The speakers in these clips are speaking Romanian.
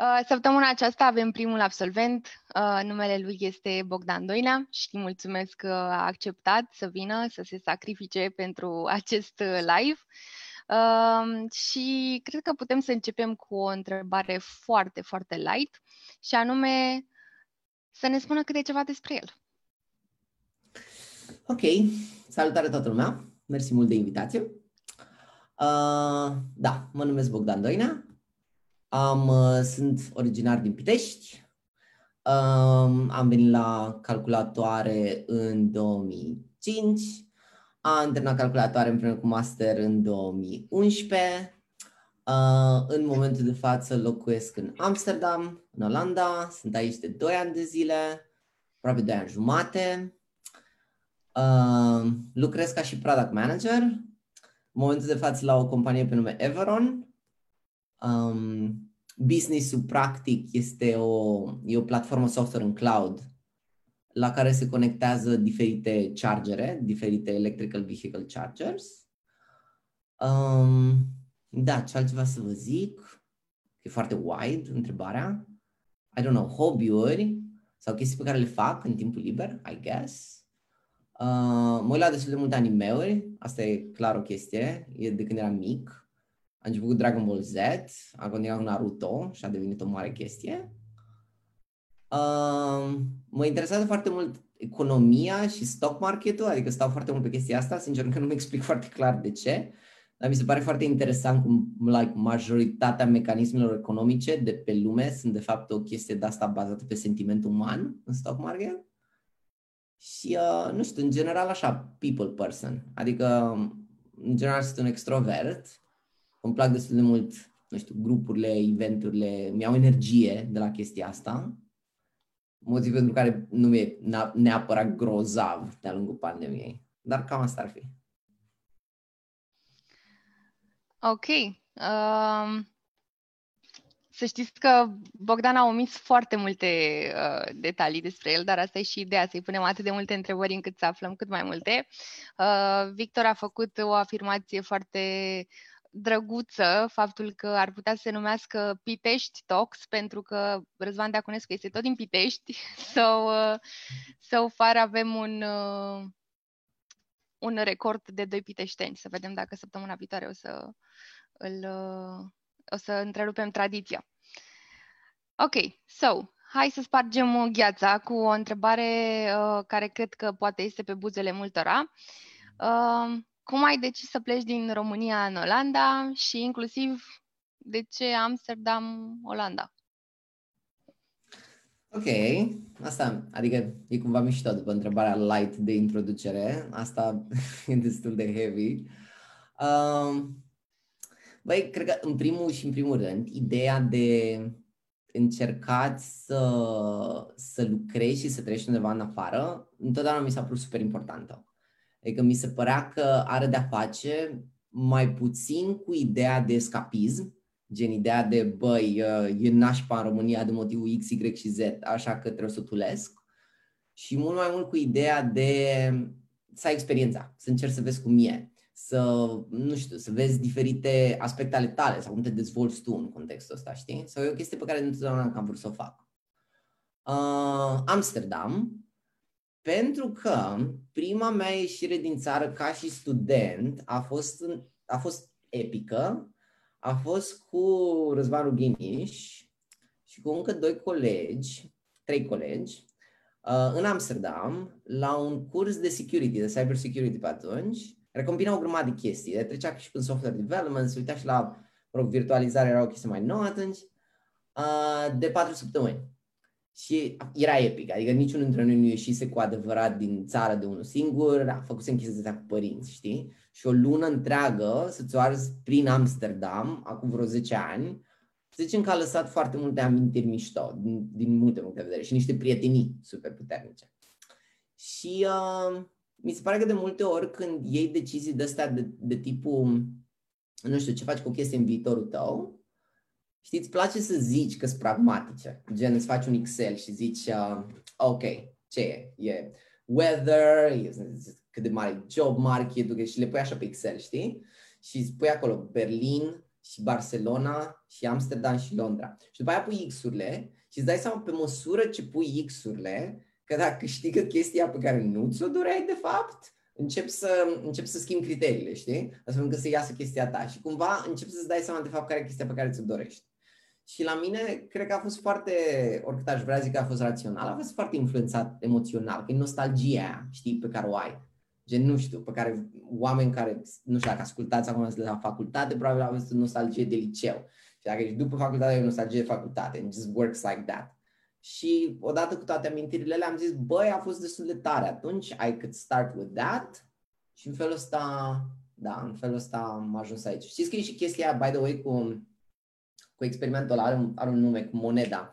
Uh, săptămâna aceasta avem primul absolvent, uh, numele lui este Bogdan Doinea și îi mulțumesc că a acceptat să vină, să se sacrifice pentru acest uh, live. Și cred că putem să începem cu o întrebare foarte, foarte light și anume să ne spună câte ceva despre el. Ok, salutare toată lumea, mersi mult de invitație. Uh, da, mă numesc Bogdan Doinea, am, uh, sunt originar din Pitești. Um, am venit la calculatoare în 2005. Am terminat calculatoare împreună cu master în 2011. Uh, în momentul de față locuiesc în Amsterdam, în Olanda. Sunt aici de 2 ani de zile, aproape 2 ani jumate. Uh, lucrez ca și product manager. În momentul de față la o companie pe nume Everon, Um, business-ul practic este o, e o platformă software în cloud la care se conectează diferite chargere, diferite electrical vehicle chargers. Um, da, ce altceva să vă zic? E foarte wide întrebarea. I don't know, hobby-uri sau chestii pe care le fac în timpul liber, I guess. Uh, mă uit la destul de multe animeuri, asta e clar o chestie, e de când eram mic. A început cu Dragon Ball Z, a continuat cu Naruto și a devenit o mare chestie. Uh, mă interesează foarte mult economia și stock marketul, adică stau foarte mult pe chestia asta, sincer că nu mi explic foarte clar de ce, dar mi se pare foarte interesant cum like, majoritatea mecanismelor economice de pe lume sunt de fapt o chestie de asta bazată pe sentiment uman în stock market. Și, uh, nu știu, în general așa, people person, adică în general sunt un extrovert, îmi plac destul de mult, nu știu, grupurile, eventurile, mi-au energie de la chestia asta. Motiv pentru care nu e neapărat grozav de-a lungul pandemiei. Dar cam asta ar fi. Ok. Um, să știți că Bogdan a omis foarte multe uh, detalii despre el, dar asta e și ideea, să-i punem atât de multe întrebări încât să aflăm cât mai multe. Uh, Victor a făcut o afirmație foarte drăguță faptul că ar putea să se numească Pitești Talks, pentru că Răzvan Deaconescu este tot din Pitești. So, uh, so far avem un, uh, un record de doi piteșteni. Să vedem dacă săptămâna viitoare o să îl, uh, o să întrerupem tradiția. Ok, so, hai să spargem gheața cu o întrebare uh, care cred că poate este pe buzele multora. Uh, cum ai decis să pleci din România în Olanda și inclusiv de ce Amsterdam, Olanda? Ok, asta, adică e cumva mișto după întrebarea light de introducere, asta e destul de heavy. Um, băi, cred că în primul și în primul rând, ideea de încercat să, să lucrezi și să trăiești undeva în afară, întotdeauna mi s-a părut super importantă. Adică mi se părea că are de-a face mai puțin cu ideea de escapism, gen ideea de, băi, e nașpa în România de motivul X, Y și Z, așa că trebuie să tulesc, și mult mai mult cu ideea de să ai experiența, să încerci să vezi cum e, să, nu știu, să vezi diferite aspecte ale tale sau cum te dezvolți tu în contextul ăsta, știi? Sau e o chestie pe care întotdeauna am vrut să o fac. Uh, Amsterdam pentru că prima mea ieșire din țară ca și student a fost, a fost epică. A fost cu Răzvan Rughiniș și cu încă doi colegi, trei colegi, uh, în Amsterdam, la un curs de security, de cyber security pe atunci, care combina o grămadă de chestii. Trecea și prin software development, se uita și la mă rog, virtualizare, era o chestie mai nouă atunci, uh, de patru săptămâni. Și era epic, adică niciunul dintre noi nu ieșise cu adevărat din țară de unul singur, a făcut chestia cu părinți, știi? Și o lună întreagă să-ți o arzi prin Amsterdam, acum vreo 10 ani, să zicem că a lăsat foarte multe amintiri mișto, din, din multe puncte de vedere, și niște prietenii super puternice. Și uh, mi se pare că de multe ori când iei decizii de astea de, de tipul, nu știu, ce faci cu o chestie în viitorul tău, Știi, îți place să zici că sunt pragmatice. Gen, îți faci un Excel și zici, uh, ok, ce e? E weather, e cât de mare job market și le pui așa pe Excel, știi? Și îți pui acolo Berlin, și Barcelona și Amsterdam și Londra. Și după aia pui X-urile și îți dai seama pe măsură ce pui X-urile, că dacă câștigă chestia pe care nu ți-o doreai de fapt, încep să, încep să schimbi criteriile, știi? Astfel încât să iasă chestia ta și cumva încep să-ți dai seama de fapt care e chestia pe care ți-o dorești. Și la mine, cred că a fost foarte, oricât aș vrea zic că a fost rațional, a fost foarte influențat emoțional, că e nostalgia aia, știi, pe care o ai. Gen, nu știu, pe care oameni care, nu știu dacă ascultați acum de la facultate, probabil au avut nostalgie de liceu. Și dacă ești după facultate, e nostalgie de facultate. It just works like that. Și odată cu toate amintirile alea am zis, băi, a fost destul de tare atunci, I could start with that. Și în felul ăsta, da, în felul ăsta am ajuns aici. Știți că e și chestia, by the way, cu, cu experimentul ăla, are un, are un nume, cu moneda.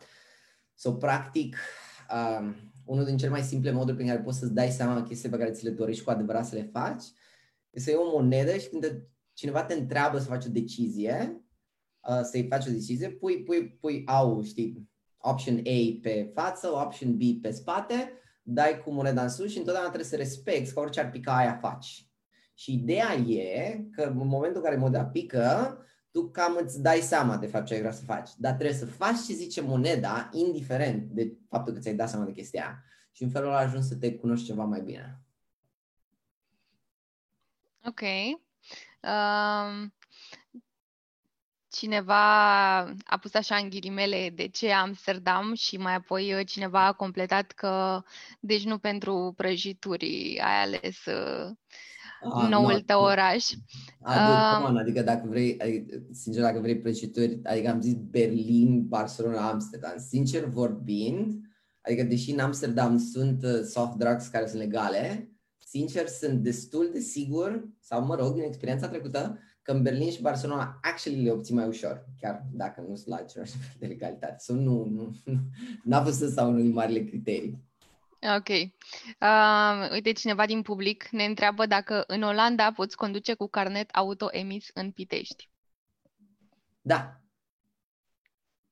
So, practic, um, unul din cele mai simple moduri prin care poți să-ți dai seama chestii pe care ți le dorești cu adevărat să le faci, este să iei o monedă și când te, cineva te întreabă să faci o decizie, uh, să-i faci o decizie, pui, pui, pui au, știi, option A pe față, option B pe spate, dai cu moneda în sus și întotdeauna trebuie să respecti că orice ar pica aia faci. Și ideea e că în momentul în care moneda pică, tu cam îți dai seama de fapt ce ai vrea să faci. Dar trebuie să faci ce zice moneda, indiferent de faptul că ți-ai dat seama de chestia Și în felul ăla ajungi să te cunoști ceva mai bine. Ok. Um, cineva a pus așa în ghilimele de ce Amsterdam și mai apoi uh, cineva a completat că deci nu pentru prăjituri ai ales uh, a, noul no, tău oraș. Adică, um, adică dacă vrei, adică, sincer, dacă vrei prăjituri, adică am zis Berlin, Barcelona, Amsterdam. Sincer vorbind, adică deși în Amsterdam sunt uh, soft drugs care sunt legale, sincer sunt destul de sigur, sau mă rog, din experiența trecută, că în Berlin și Barcelona actually le obții mai ușor, chiar dacă nu sunt la același nivel de legalitate. So, nu, nu, nu, n-a fost ăsta unul din marile criterii. Ok. Uh, uite, cineva din public ne întreabă dacă în Olanda poți conduce cu carnet auto emis în Pitești. Da.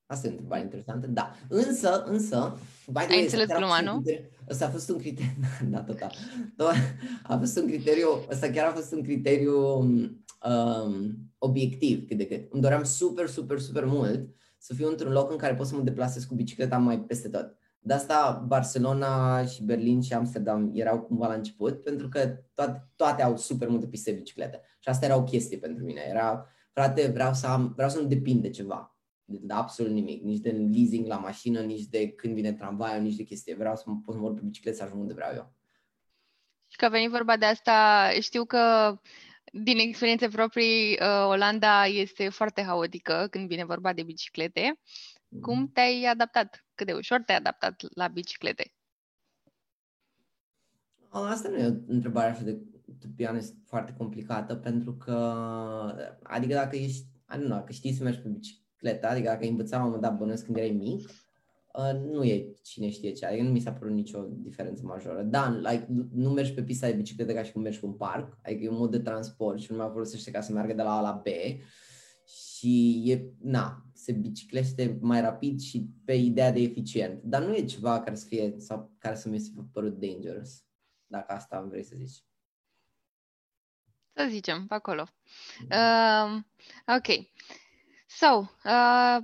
Asta e o întrebare interesantă, da. Însă, însă... Ai înțeles gluma, nu? Ăsta a fost un criteriu... da, total. A fost un criteriu... Ăsta chiar a fost un criteriu um, obiectiv cât de cât. Îmi doream super, super, super mult să fiu într-un loc în care pot să mă deplasez cu bicicleta mai peste tot. De asta Barcelona și Berlin și Amsterdam erau cumva la început, pentru că toate, toate au super multe piste de biciclete. Și asta era o chestie pentru mine. Era, frate, vreau să, am, vreau să nu depind de ceva. De, de absolut nimic. Nici de leasing la mașină, nici de când vine tramvaiul, nici de chestie. Vreau să mă pot să mă urc pe bicicletă să ajung unde vreau eu. Și că a venit vorba de asta, știu că din experiențe proprii, uh, Olanda este foarte haotică când vine vorba de biciclete. Cum mm. te-ai adaptat? Cât de ușor te-ai adaptat la biciclete? Asta nu e o întrebare așa de, to be honest, foarte complicată, pentru că, adică dacă ești, nu, dacă știi să mergi pe bicicletă, adică dacă ai învățat la un moment dat bănuiesc când erai mic, uh, nu e cine știe ce, adică nu mi s-a părut nicio diferență majoră. Da, like, nu mergi pe pista de bicicletă ca și cum mergi pe un parc, adică e un mod de transport și lumea folosește ca să meargă de la A la B și e, na, se biciclește mai rapid și pe ideea de eficient. Dar nu e ceva care să fie, sau care să mi se părut dangerous, dacă asta vrei să zici. Să zicem, pe acolo. Uh, ok. So, uh,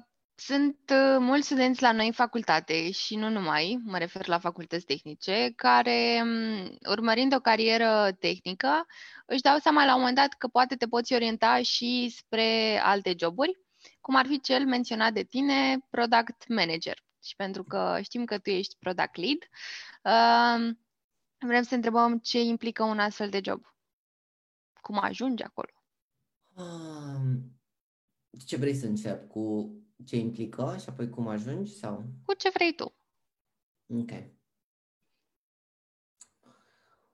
sunt uh, mulți studenți la noi în facultate și nu numai, mă refer la facultăți tehnice, care, um, urmărind o carieră tehnică, își dau seama la un moment dat că poate te poți orienta și spre alte joburi, cum ar fi cel menționat de tine, product manager. Și pentru că știm că tu ești product lead, uh, vrem să întrebăm ce implică un astfel de job. Cum ajungi acolo? Um, ce vrei să încep? Cu ce implică și apoi cum ajungi? sau? Cu ce vrei tu. Ok.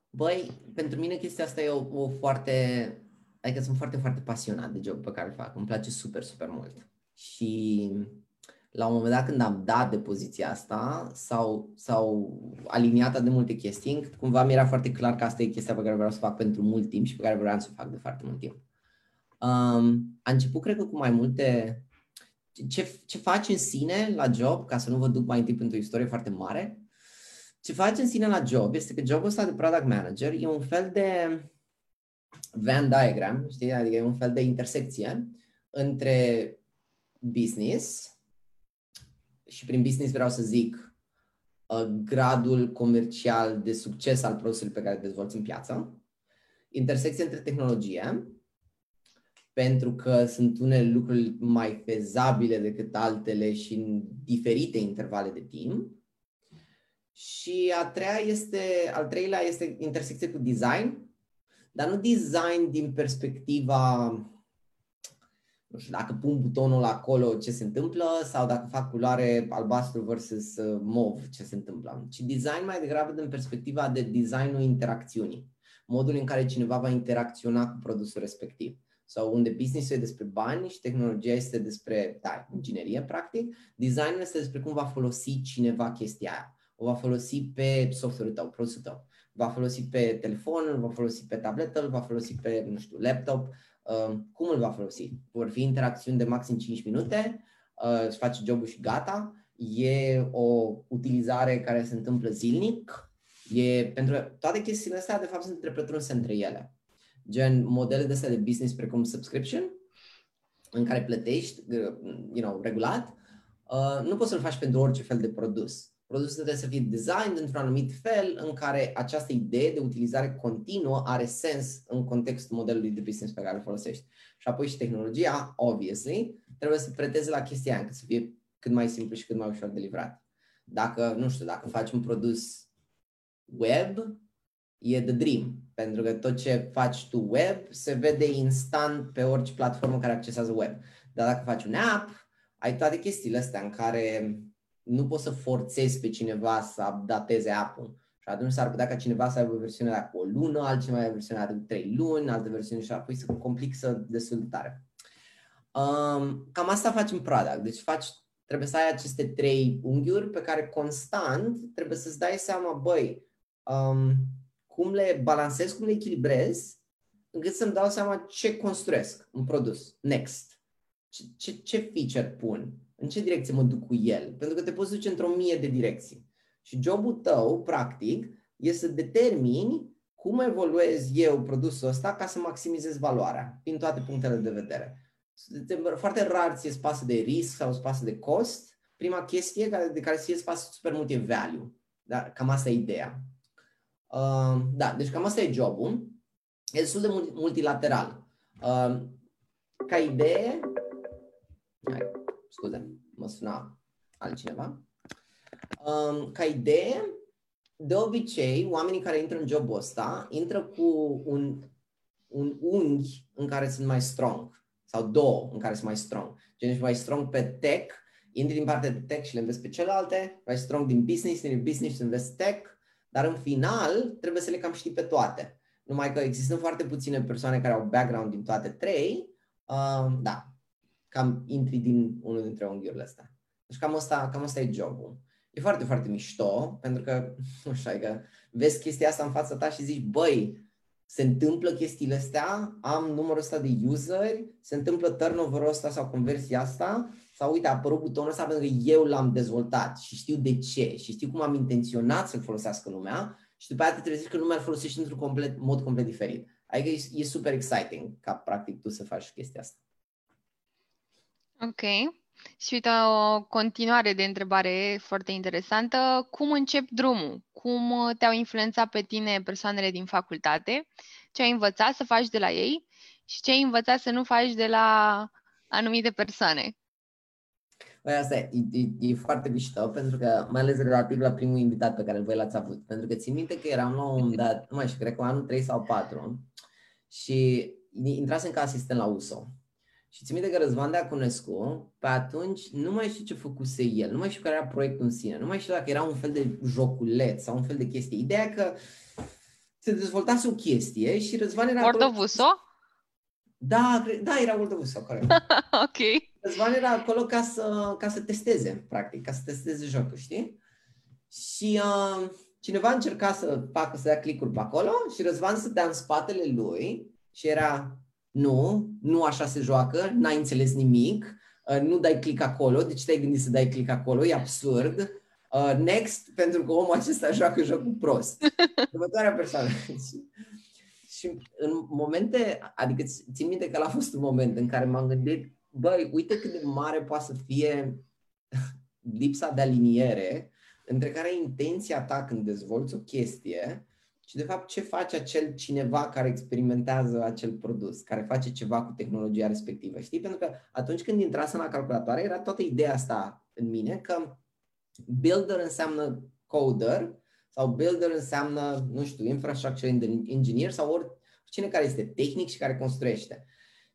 Băi, pentru mine chestia asta e o, o foarte... Adică sunt foarte, foarte pasionat de job pe care îl fac. Îmi place super, super mult. Și la un moment dat când am dat de poziția asta sau, sau aliniat de multe chestii, cumva mi era foarte clar că asta e chestia pe care vreau să o fac pentru mult timp și pe care vreau să o fac de foarte mult timp. Um, a început, cred că, cu mai multe ce, ce faci în sine la job, ca să nu vă duc mai întâi pentru o istorie foarte mare, ce faci în sine la job este că jobul ăsta de product manager e un fel de Venn diagram, știi? Adică e un fel de intersecție între business și prin business vreau să zic uh, gradul comercial de succes al produsului pe care îl dezvolți în piață, intersecție între tehnologie, pentru că sunt unele lucruri mai fezabile decât altele și în diferite intervale de timp. Și a treia este, al treilea este intersecție cu design, dar nu design din perspectiva nu știu, dacă pun butonul acolo, ce se întâmplă, sau dacă fac culoare albastru versus uh, mov, ce se întâmplă. Ci design mai degrabă din perspectiva de designul interacțiunii. Modul în care cineva va interacționa cu produsul respectiv. Sau unde business e despre bani și tehnologia este despre, da, inginerie, practic, designul este despre cum va folosi cineva chestia aia. O va folosi pe software-ul tău, produsul tău. Va folosi pe telefon, îl va folosi pe tabletă, îl va folosi pe, nu știu, laptop, Ehm, cum îl va folosi? Vor fi interacțiuni de maxim 5 minute, uh, îți face jobul și gata. E o utilizare care se întâmplă zilnic. E, pentru că toate chestiile astea, de fapt, sunt întrepătrunse între ele. Gen modele de astea de business precum subscription, în care plătești, you know, regulat, uh, nu poți să-l faci pentru orice fel de produs. Produsul trebuie să fie designed într-un anumit fel în care această idee de utilizare continuă are sens în contextul modelului de business pe care îl folosești. Și apoi și tehnologia, obviously, trebuie să preteze la chestia aia, să fie cât mai simplu și cât mai ușor de livrat. Dacă, nu știu, dacă faci un produs web, e the dream, pentru că tot ce faci tu web se vede instant pe orice platformă care accesează web. Dar dacă faci un app, ai toate chestiile astea în care nu poți să forțezi pe cineva să updateze app-ul. Și atunci s-ar putea ca cineva să aibă versiunea de acum o lună, altcineva aibă versiunea de trei luni, altă versiune și apoi să complexă destul de tare. Um, cam asta faci în product. Deci faci, trebuie să ai aceste trei unghiuri pe care constant trebuie să-ți dai seama, băi, um, cum le balancez, cum le echilibrez, încât să-mi dau seama ce construiesc un produs. Next. Ce, ce, ce feature pun? în ce direcție mă duc cu el. Pentru că te poți duce într-o mie de direcții. Și jobul tău, practic, este să determini cum evoluez eu produsul ăsta ca să maximizez valoarea din toate punctele de vedere. Foarte rar ți spasă de risc sau spasă de cost. Prima chestie de care ți spasă super mult e value. Da? Cam asta e ideea. Uh, da, deci cam asta e jobul. E destul de multilateral. Uh, ca idee, hai, scuze, mă suna altcineva. Um, ca idee, de obicei, oamenii care intră în jobul ăsta intră cu un, un unghi în care sunt mai strong sau două în care sunt mai strong. Gen, ești mai strong pe tech, intri din partea de tech și le înveți pe celelalte, mai strong din business, din business și înveți tech, dar în final trebuie să le cam știi pe toate. Numai că există foarte puține persoane care au background din toate trei, uh, da, cam intri din unul dintre unghiurile astea. Deci cam asta, cam asta e jobul. E foarte, foarte mișto, pentru că, nu știu, că vezi chestia asta în fața ta și zici, băi, se întâmplă chestiile astea, am numărul ăsta de useri, se întâmplă turnover-ul ăsta sau conversia asta, sau uite, a apărut butonul ăsta pentru că eu l-am dezvoltat și știu de ce și știu cum am intenționat să-l folosească lumea și după aceea te trezești că lumea îl folosește într-un complet, mod complet diferit. Adică e, e super exciting ca practic tu să faci chestia asta. Ok. Și uite, o continuare de întrebare foarte interesantă. Cum încep drumul? Cum te-au influențat pe tine persoanele din facultate? Ce ai învățat să faci de la ei? Și ce ai învățat să nu faci de la anumite persoane? Păi asta e, e, e foarte mișto, pentru că, mai ales relativ la primul invitat pe care voi l-ați avut, pentru că țin minte că eram la un moment dat, nu mai știu, cred că anul 3 sau 4, și intrasem ca asistent la USO. Și ți minte că Răzvan Deaconescu, pe atunci, nu mai știu ce făcuse el, nu mai știu care era proiectul în sine, nu mai știu dacă era un fel de joculeț sau un fel de chestie. Ideea că se dezvoltase o chestie și Răzvan era... World of Uso? Da, da, era World of Uso, corect. ok. Răzvan era acolo ca să, ca să testeze, practic, ca să testeze jocul, știi? Și uh, cineva încerca să facă, să dea click pe acolo și Răzvan stătea în spatele lui și era nu, nu așa se joacă, n-ai înțeles nimic, uh, nu dai click acolo, de ce te-ai gândit să dai click acolo, e absurd. Uh, next, pentru că omul acesta joacă jocul prost. Următoarea persoană. și în momente, adică țin minte că a fost un moment în care m-am gândit, băi, uite cât de mare poate să fie lipsa de aliniere între care e intenția ta când dezvolți o chestie și de fapt ce face acel cineva care experimentează acel produs, care face ceva cu tehnologia respectivă. Știi? Pentru că atunci când intrasem la calculatoare era toată ideea asta în mine că builder înseamnă coder sau builder înseamnă, nu știu, infrastructure engineer sau oricine care este tehnic și care construiește.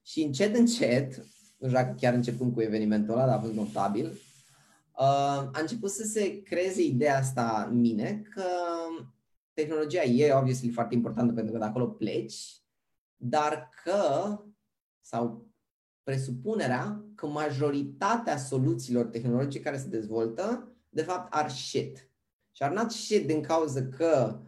Și încet, încet, nu știu dacă chiar începând cu evenimentul ăla, dar a fost notabil, uh, a început să se creeze ideea asta în mine că tehnologia e, obviously, foarte importantă pentru că de acolo pleci, dar că, sau presupunerea că majoritatea soluțiilor tehnologice care se dezvoltă, de fapt, ar shit. Și ar not shit din cauza că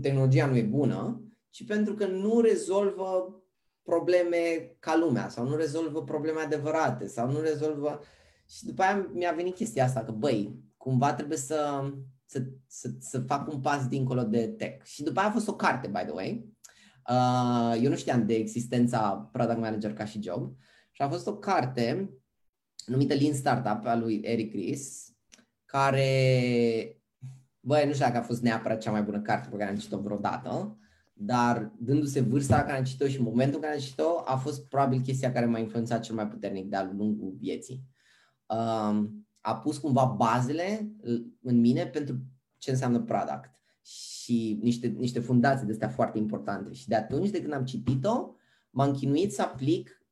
tehnologia nu e bună, ci pentru că nu rezolvă probleme ca lumea sau nu rezolvă probleme adevărate sau nu rezolvă... Și după aia mi-a venit chestia asta că, băi, cumva trebuie să, să, să, să fac un pas dincolo de tech. Și după aia a fost o carte, by the way. Uh, eu nu știam de existența Product Manager ca și job și a fost o carte numită Lean Startup a lui Eric Ries, care, băi, nu știu dacă a fost neapărat cea mai bună carte pe care am citit-o vreodată, dar dându-se vârsta care am citit-o și momentul în care am citit-o, a fost probabil chestia care m-a influențat cel mai puternic de-a lungul vieții. Um, a pus cumva bazele în mine pentru ce înseamnă product și niște, niște fundații de astea foarte importante. Și de atunci, de când am citit-o, m-am chinuit să aplic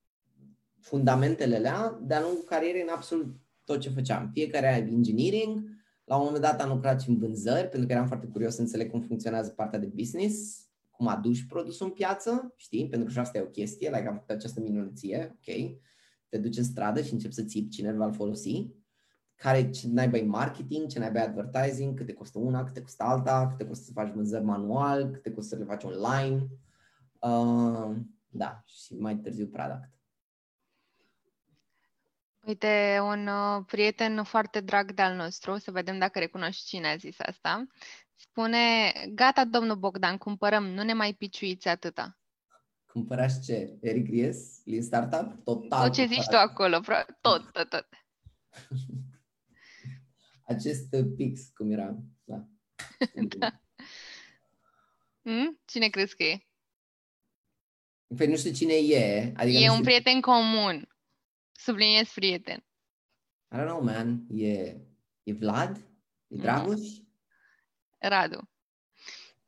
fundamentele alea de-a lungul carierei în absolut tot ce făceam. Fiecare engineering, la un moment dat am lucrat și în vânzări, pentru că eram foarte curios să înțeleg cum funcționează partea de business cum aduci produsul în piață, știi? Pentru că și asta e o chestie, like am făcut această minunăție, ok? Te duci în stradă și începi să țipi cine va folosi, care ce naiba marketing, ce naiba advertising, cât te costă una, cât te costă alta, cât te costă să faci vânzări manual, cât te costă să le faci online. Uh, da, și mai târziu product. Uite, un uh, prieten foarte drag de-al nostru, să vedem dacă recunoști cine a zis asta, Spune, gata, domnul Bogdan, cumpărăm, nu ne mai piciuiți atâta. Cumpărați ce? Eric Ries? Lean Startup? Total. Tot ce zici tu acolo, tot, tot, tot. Acest pix, cum era, da. da. Hmm? Cine crezi că e? Păi nu știu cine e. Adică e un știu... prieten comun. Subliniez prieten. I don't know, man. E, e Vlad? E Dragoș? Mm. Radu.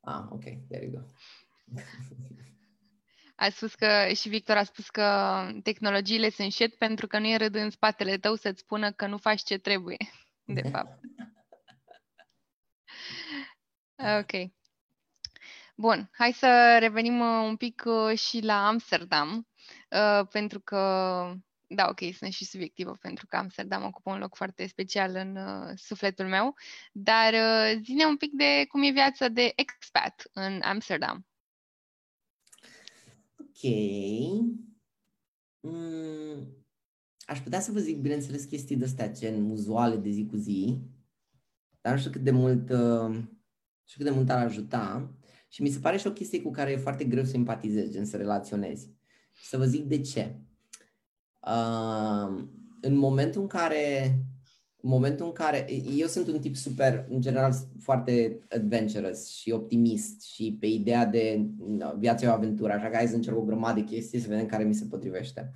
Ah, ok, there you go. A spus că, și Victor a spus că tehnologiile sunt shit pentru că nu e râd în spatele tău să-ți spună că nu faci ce trebuie, de fapt. Ok. Bun, hai să revenim uh, un pic uh, și la Amsterdam, uh, pentru că da, ok, sunt și subiectivă pentru că Amsterdam ocupă un loc foarte special în uh, sufletul meu, dar uh, zine un pic de cum e viața de expat în Amsterdam. Ok. Mm, aș putea să vă zic, bineînțeles, chestii de-astea gen uzuale de zi cu zi, dar nu știu cât de mult, uh, nu știu cât de mult ar ajuta. Și mi se pare și o chestie cu care e foarte greu să empatizezi, gen să relaționezi. Și să vă zic de ce în momentul în care în momentul în care eu sunt un tip super, în general, foarte adventurous și optimist și pe ideea de no, viața e o aventură, așa că hai să încerc o grămadă de chestii să vedem care mi se potrivește.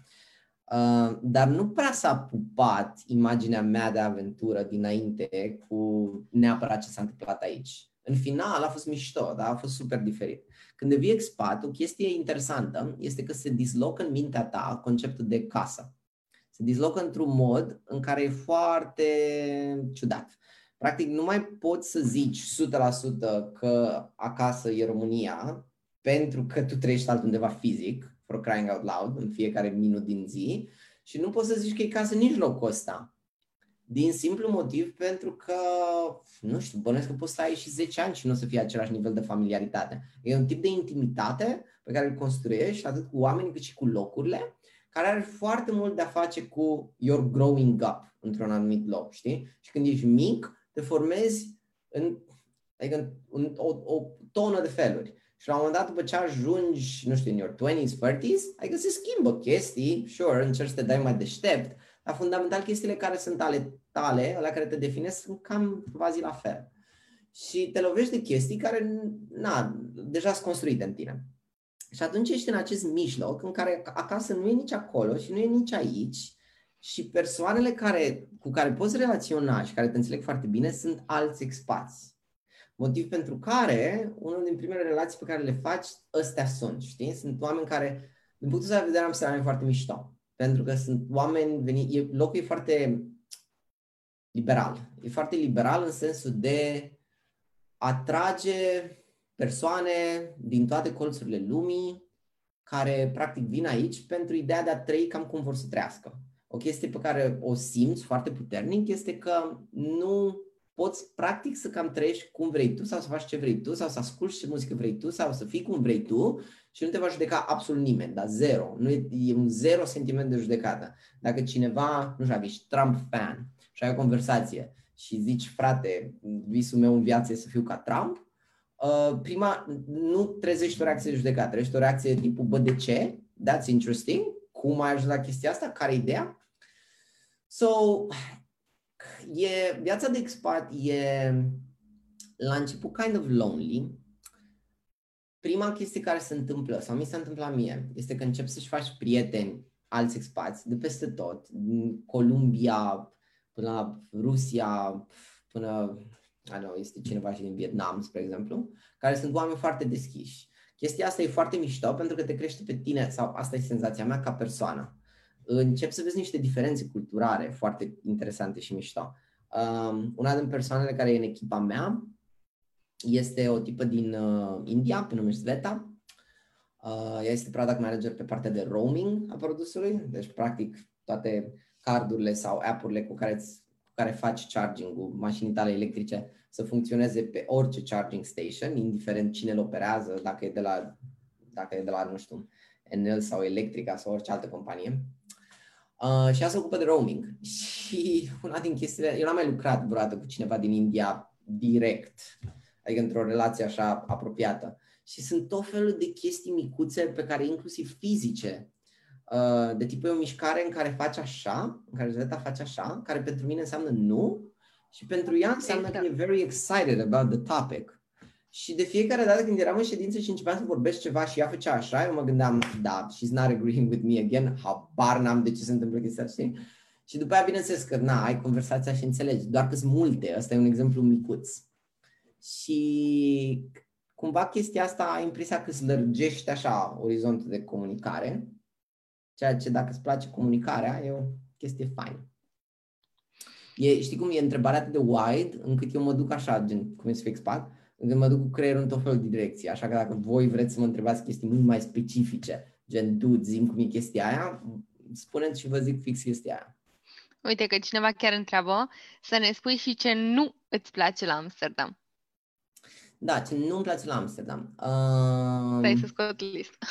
Uh, dar nu prea s-a pupat imaginea mea de aventură dinainte cu neapărat ce s-a întâmplat aici. În final a fost mișto, dar a fost super diferit. Când devii expat, o chestie interesantă este că se dislocă în mintea ta conceptul de casă. Se dislocă într-un mod în care e foarte ciudat. Practic, nu mai poți să zici 100% că acasă e România, pentru că tu trăiești altundeva fizic, for crying out loud, în fiecare minut din zi, și nu poți să zici că e casă nici locul ăsta. Din simplu motiv pentru că, nu știu, bănuiesc că poți să ai și 10 ani și nu o să fie același nivel de familiaritate. E un tip de intimitate pe care îl construiești atât cu oamenii cât și cu locurile, care are foarte mult de a face cu your growing up într-un anumit loc, știi? Și când ești mic, te formezi în, adică în o, o tonă de feluri. Și la un moment dat, după ce ajungi, nu știu, în your 20s, 30s, adică se schimbă chestii, sure, încerci să te dai mai deștept, dar fundamental chestiile care sunt ale tale, la care te definezi, sunt cam quasi la fel. Și te lovești de chestii care, na, deja sunt construite în tine. Și atunci ești în acest mijloc în care acasă nu e nici acolo și nu e nici aici și persoanele care, cu care poți relaționa și care te înțeleg foarte bine sunt alți expați. Motiv pentru care, unul din primele relații pe care le faci, ăstea sunt, știi? Sunt oameni care, din punctul de vedere, am să foarte mișto. Pentru că sunt oameni veni, e, locul e foarte liberal. E foarte liberal în sensul de atrage persoane din toate colțurile lumii care practic vin aici pentru ideea de a trăi cam cum vor să trăiască. O chestie pe care o simți foarte puternic este că nu poți practic să cam trăiești cum vrei tu sau să faci ce vrei tu sau să asculti ce muzică vrei tu sau să fii cum vrei tu și nu te va judeca absolut nimeni, dar zero. Nu e, e un zero sentiment de judecată. Dacă cineva, nu știu, ești Trump fan și ai o conversație și zici, frate, visul meu în viață e să fiu ca Trump, uh, prima, nu trezești o reacție de judecată, trezești o reacție tipul, bă, de ce? That's interesting. Cum ai ajuns la chestia asta? Care ideea? So, e, viața de expat e la început kind of lonely. Prima chestie care se întâmplă, sau mi s-a întâmplat mie, este că începi să-și faci prieteni alți expați de peste tot, din Columbia până la Rusia, până, know, este cineva și din Vietnam, spre exemplu, care sunt oameni foarte deschiși. Chestia asta e foarte mișto pentru că te crește pe tine, sau asta e senzația mea, ca persoană încep să vezi niște diferențe culturale foarte interesante și mișto. Um, una din persoanele care e în echipa mea este o tipă din uh, India, pe nume Sveta. Uh, ea este product manager pe partea de roaming a produsului, deci practic toate cardurile sau app-urile cu care, cu care faci charging-ul mașinii tale electrice să funcționeze pe orice charging station, indiferent cine îl operează, dacă e de la, dacă e de la nu știu, Enel sau Electrica sau orice altă companie. Uh, și ea se ocupă de roaming. Și una din chestiile, eu n-am mai lucrat vreodată cu cineva din India direct, adică într-o relație așa apropiată. Și sunt tot felul de chestii micuțe pe care inclusiv fizice, uh, de tipul o mișcare în care faci așa, în care Zeta face așa, care pentru mine înseamnă nu și pentru ea înseamnă exact. că e very excited about the topic. Și de fiecare dată când eram în ședință și începeam să vorbesc ceva și ea făcea așa, eu mă gândeam, da, she's not agreeing with me again, habar n-am de ce se întâmplă chestia știi? Și după aia, bineînțeles că, na, ai conversația și înțelegi, doar că sunt multe, ăsta e un exemplu micuț. Și cumva chestia asta ai impresia că îți lărgește așa orizontul de comunicare, ceea ce dacă îți place comunicarea, e o chestie faină. E, știi cum e întrebarea atât de wide, încât eu mă duc așa, gen, cum e să fii expat, încât mă duc cu creierul în tot felul de direcții. Așa că dacă voi vreți să mă întrebați chestii mult mai specifice, gen, dude, zim cum e chestia aia, spuneți și vă zic fix chestia aia. Uite că cineva chiar întreabă să ne spui și ce nu îți place la Amsterdam. Da, ce nu îmi place la Amsterdam. Uh... Stai să scot list.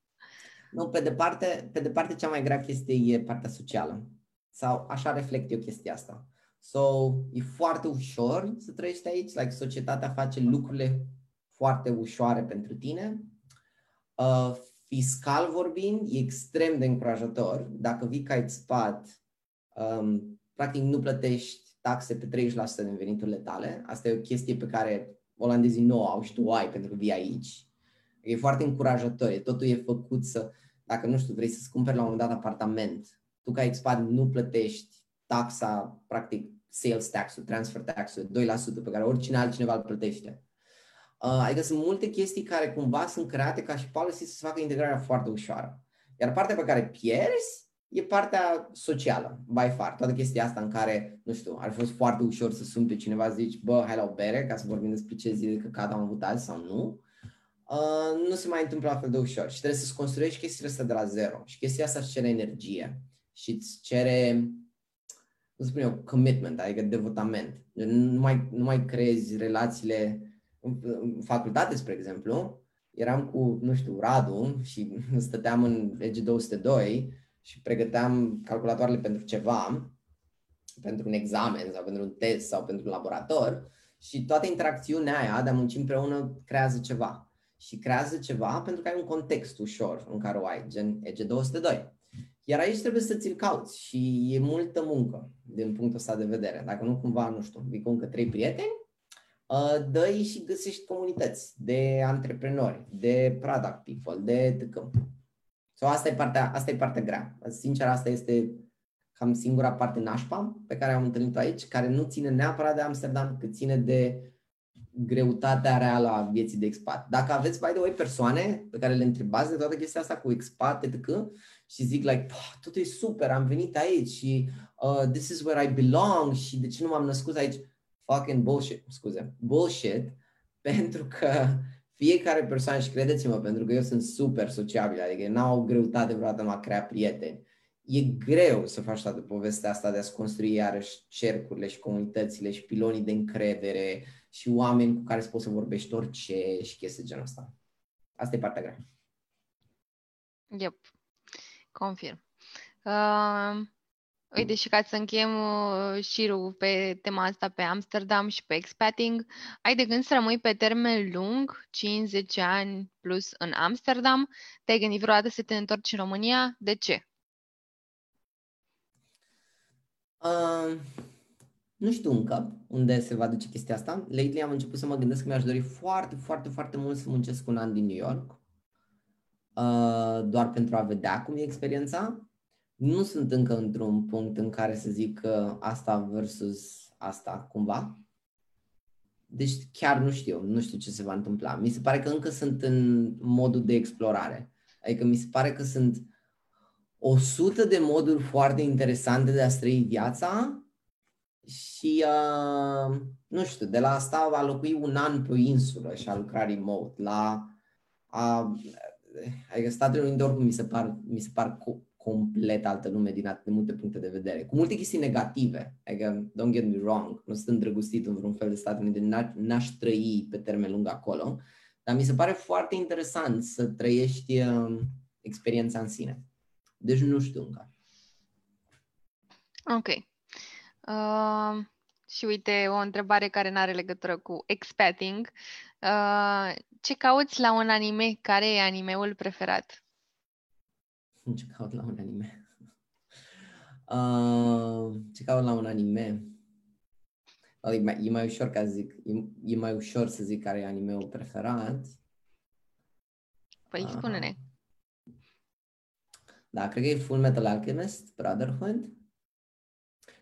nu, pe departe, pe departe cea mai grea chestie e partea socială. Sau așa reflect eu chestia asta. So, e foarte ușor să trăiești aici, like, societatea face lucrurile foarte ușoare pentru tine. Uh, fiscal vorbind, e extrem de încurajator. Dacă vii ca expat, um, practic nu plătești taxe pe 30% din veniturile tale. Asta e o chestie pe care olandezii nu au și tu o ai pentru că vii aici. E foarte încurajator. Totul e făcut să, dacă nu știu, vrei să-ți cumperi la un moment dat apartament, tu ca expat nu plătești taxa, practic, sales tax-ul, transfer tax-ul, 2% pe care oricine altcineva îl plătește. Uh, adică sunt multe chestii care cumva sunt create ca și policy să facă integrarea foarte ușoară. Iar partea pe care pierzi e partea socială, by far. Toată chestia asta în care, nu știu, ar fi fost foarte ușor să suni pe cineva să zici, bă, hai la o bere, ca să vorbim despre ce zi de căcat am avut azi sau nu. Uh, nu se mai întâmplă la fel de ușor și trebuie să-ți construiești chestiile astea de la zero. Și chestia asta îți cere energie și îți cere cum spun eu, commitment, adică devotament. Nu mai, nu mai creezi relațiile în facultate, spre exemplu, eram cu, nu știu, Radu și stăteam în EG202 și pregăteam calculatoarele pentru ceva, pentru un examen sau pentru un test sau pentru un laborator și toată interacțiunea aia de a munci împreună creează ceva. și creează ceva pentru că ai un context ușor în care o ai, gen EG202. Iar aici trebuie să ți-l cauți și e multă muncă din punctul ăsta de vedere. Dacă nu cumva, nu știu, vii cu încă trei prieteni, uh, dă și găsești comunități de antreprenori, de product people, de tăcăm. So, asta, e partea, asta e partea grea. Sincer, asta este cam singura parte nașpa pe care am întâlnit-o aici, care nu ține neapărat de Amsterdam, cât ține de greutatea reală a vieții de expat. Dacă aveți, by the way, persoane pe care le întrebați de toată chestia asta cu expat, etc., și zic like, totul e super, am venit aici și uh, this is where I belong și de ce nu m-am născut aici? Fucking bullshit, scuze, bullshit, pentru că fiecare persoană, și credeți-mă, pentru că eu sunt super sociabil, adică n-au greutate vreodată m-a crea prieteni. E greu să faci toată povestea asta de a-ți construi iarăși cercurile și comunitățile și pilonii de încredere și oameni cu care să poți să vorbești orice și chestii genul ăsta. Asta e partea grea. Yep. Confirm. Uh, uite, și ca să încheiem uh, șirul pe tema asta pe Amsterdam și pe expating, ai de gând să rămâi pe termen lung, 50 ani plus în Amsterdam? Te-ai gândit vreodată să te întorci în România? De ce? Uh, nu știu încă unde se va duce chestia asta. Lately am început să mă gândesc că mi-aș dori foarte, foarte, foarte mult să muncesc un an din New York. Uh, doar pentru a vedea cum e experiența. Nu sunt încă într-un punct în care să zic că asta versus asta cumva. Deci chiar nu știu, nu știu ce se va întâmpla. Mi se pare că încă sunt în modul de explorare. Adică mi se pare că sunt o sută de moduri foarte interesante de a trăi viața și, uh, nu știu, de la asta a locui un an pe o insulă și a lucra remote, la a, adică Statele Unite oricum mi se par, mi se par co- complet altă lume din atât de multe puncte de vedere, cu multe chestii negative, adică don't get me wrong, nu sunt îndrăgostit în vreun fel de Statele Unite, n-aș trăi pe termen lung acolo, dar mi se pare foarte interesant să trăiești uh, experiența în sine. Deci nu știu încă. Ok. Uh, și uite, o întrebare care nu are legătură cu expating. Uh, ce cauți la un anime? Care e animeul preferat? Ce caut la un anime? Uh, ce caut la un anime? E mai, e mai ușor ca zic, e, e mai ușor să zic care e animeul preferat. Păi uh, spune-ne. Da, cred că e Full Metal Alchemist, Brotherhood.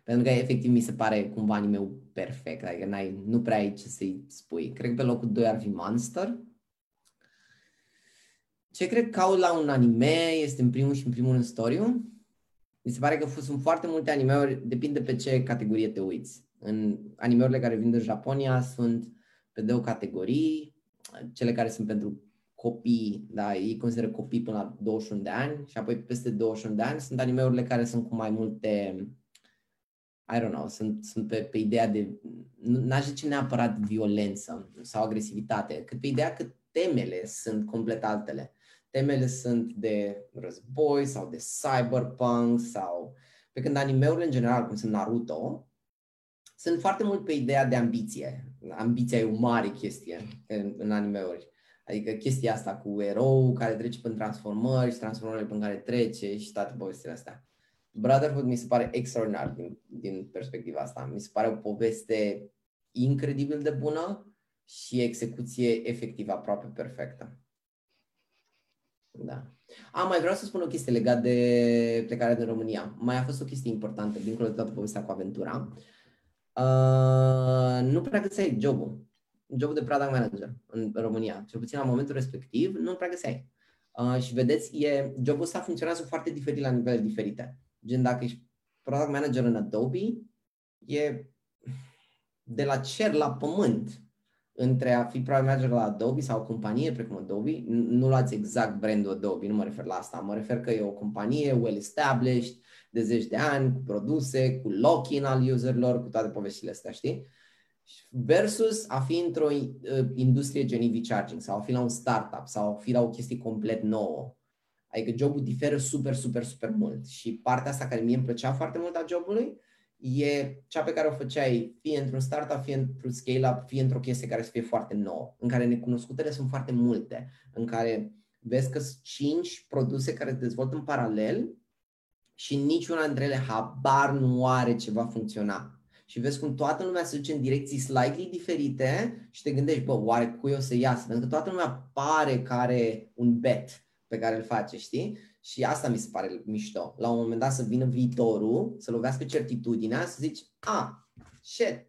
Pentru că efectiv mi se pare cumva anime perfect, adică n-ai, nu prea ai ce să-i spui. Cred că pe locul 2 ar fi Monster. Ce cred că au la un anime este în primul și în primul rând story Mi se pare că sunt foarte multe animeuri, depinde pe ce categorie te uiți. În animeurile care vin din Japonia sunt pe două categorii, cele care sunt pentru copii, da, ei consideră copii până la 21 de ani și apoi peste 21 de ani sunt animeurile care sunt cu mai multe, I don't know, sunt, sunt pe, pe ideea de, n-aș zice neapărat violență sau agresivitate, cât pe ideea că temele sunt complet altele. Temele sunt de război sau de cyberpunk sau, pe când animeurile în general, cum sunt Naruto, sunt foarte mult pe ideea de ambiție. Ambiția e o mare chestie în, în animeuri Adică chestia asta cu erou care trece prin transformări și transformările prin care trece și toate povestile astea. Brotherhood mi se pare extraordinar din, din perspectiva asta. Mi se pare o poveste incredibil de bună și execuție efectiv aproape perfectă. Da. A, mai vreau să spun o chestie legată de plecarea din România. Mai a fost o chestie importantă, dincolo de toată povestea cu aventura. Uh, nu prea găseai jobul jobul de product manager în România, cel puțin la momentul respectiv, nu prea găseai. Uh, și vedeți, e, jobul ăsta funcționează foarte diferit la nivele diferite. Gen, dacă ești product manager în Adobe, e de la cer la pământ între a fi product manager la Adobe sau o companie precum Adobe, nu luați exact brandul Adobe, nu mă refer la asta, mă refer că e o companie well established, de zeci de ani, cu produse, cu lock-in al userilor, cu toate poveștile astea, știi? versus a fi într-o uh, industrie gen EV charging sau a fi la un startup sau a fi la o chestie complet nouă. Adică jobul diferă super, super, super mult și partea asta care mie îmi plăcea foarte mult a jobului e cea pe care o făceai fie într-un startup, fie într-un scale-up, fie într-o chestie care să fie foarte nouă, în care necunoscutele sunt foarte multe, în care vezi că sunt cinci produse care se dezvoltă în paralel și niciuna dintre ele habar nu are ce va funcționa. Și vezi cum toată lumea se duce în direcții slightly diferite și te gândești, bă, oare cui o să iasă? Pentru că toată lumea pare că are un bet pe care îl face, știi? Și asta mi se pare mișto. La un moment dat să vină viitorul, să lovească certitudinea, să zici, a, ah, shit,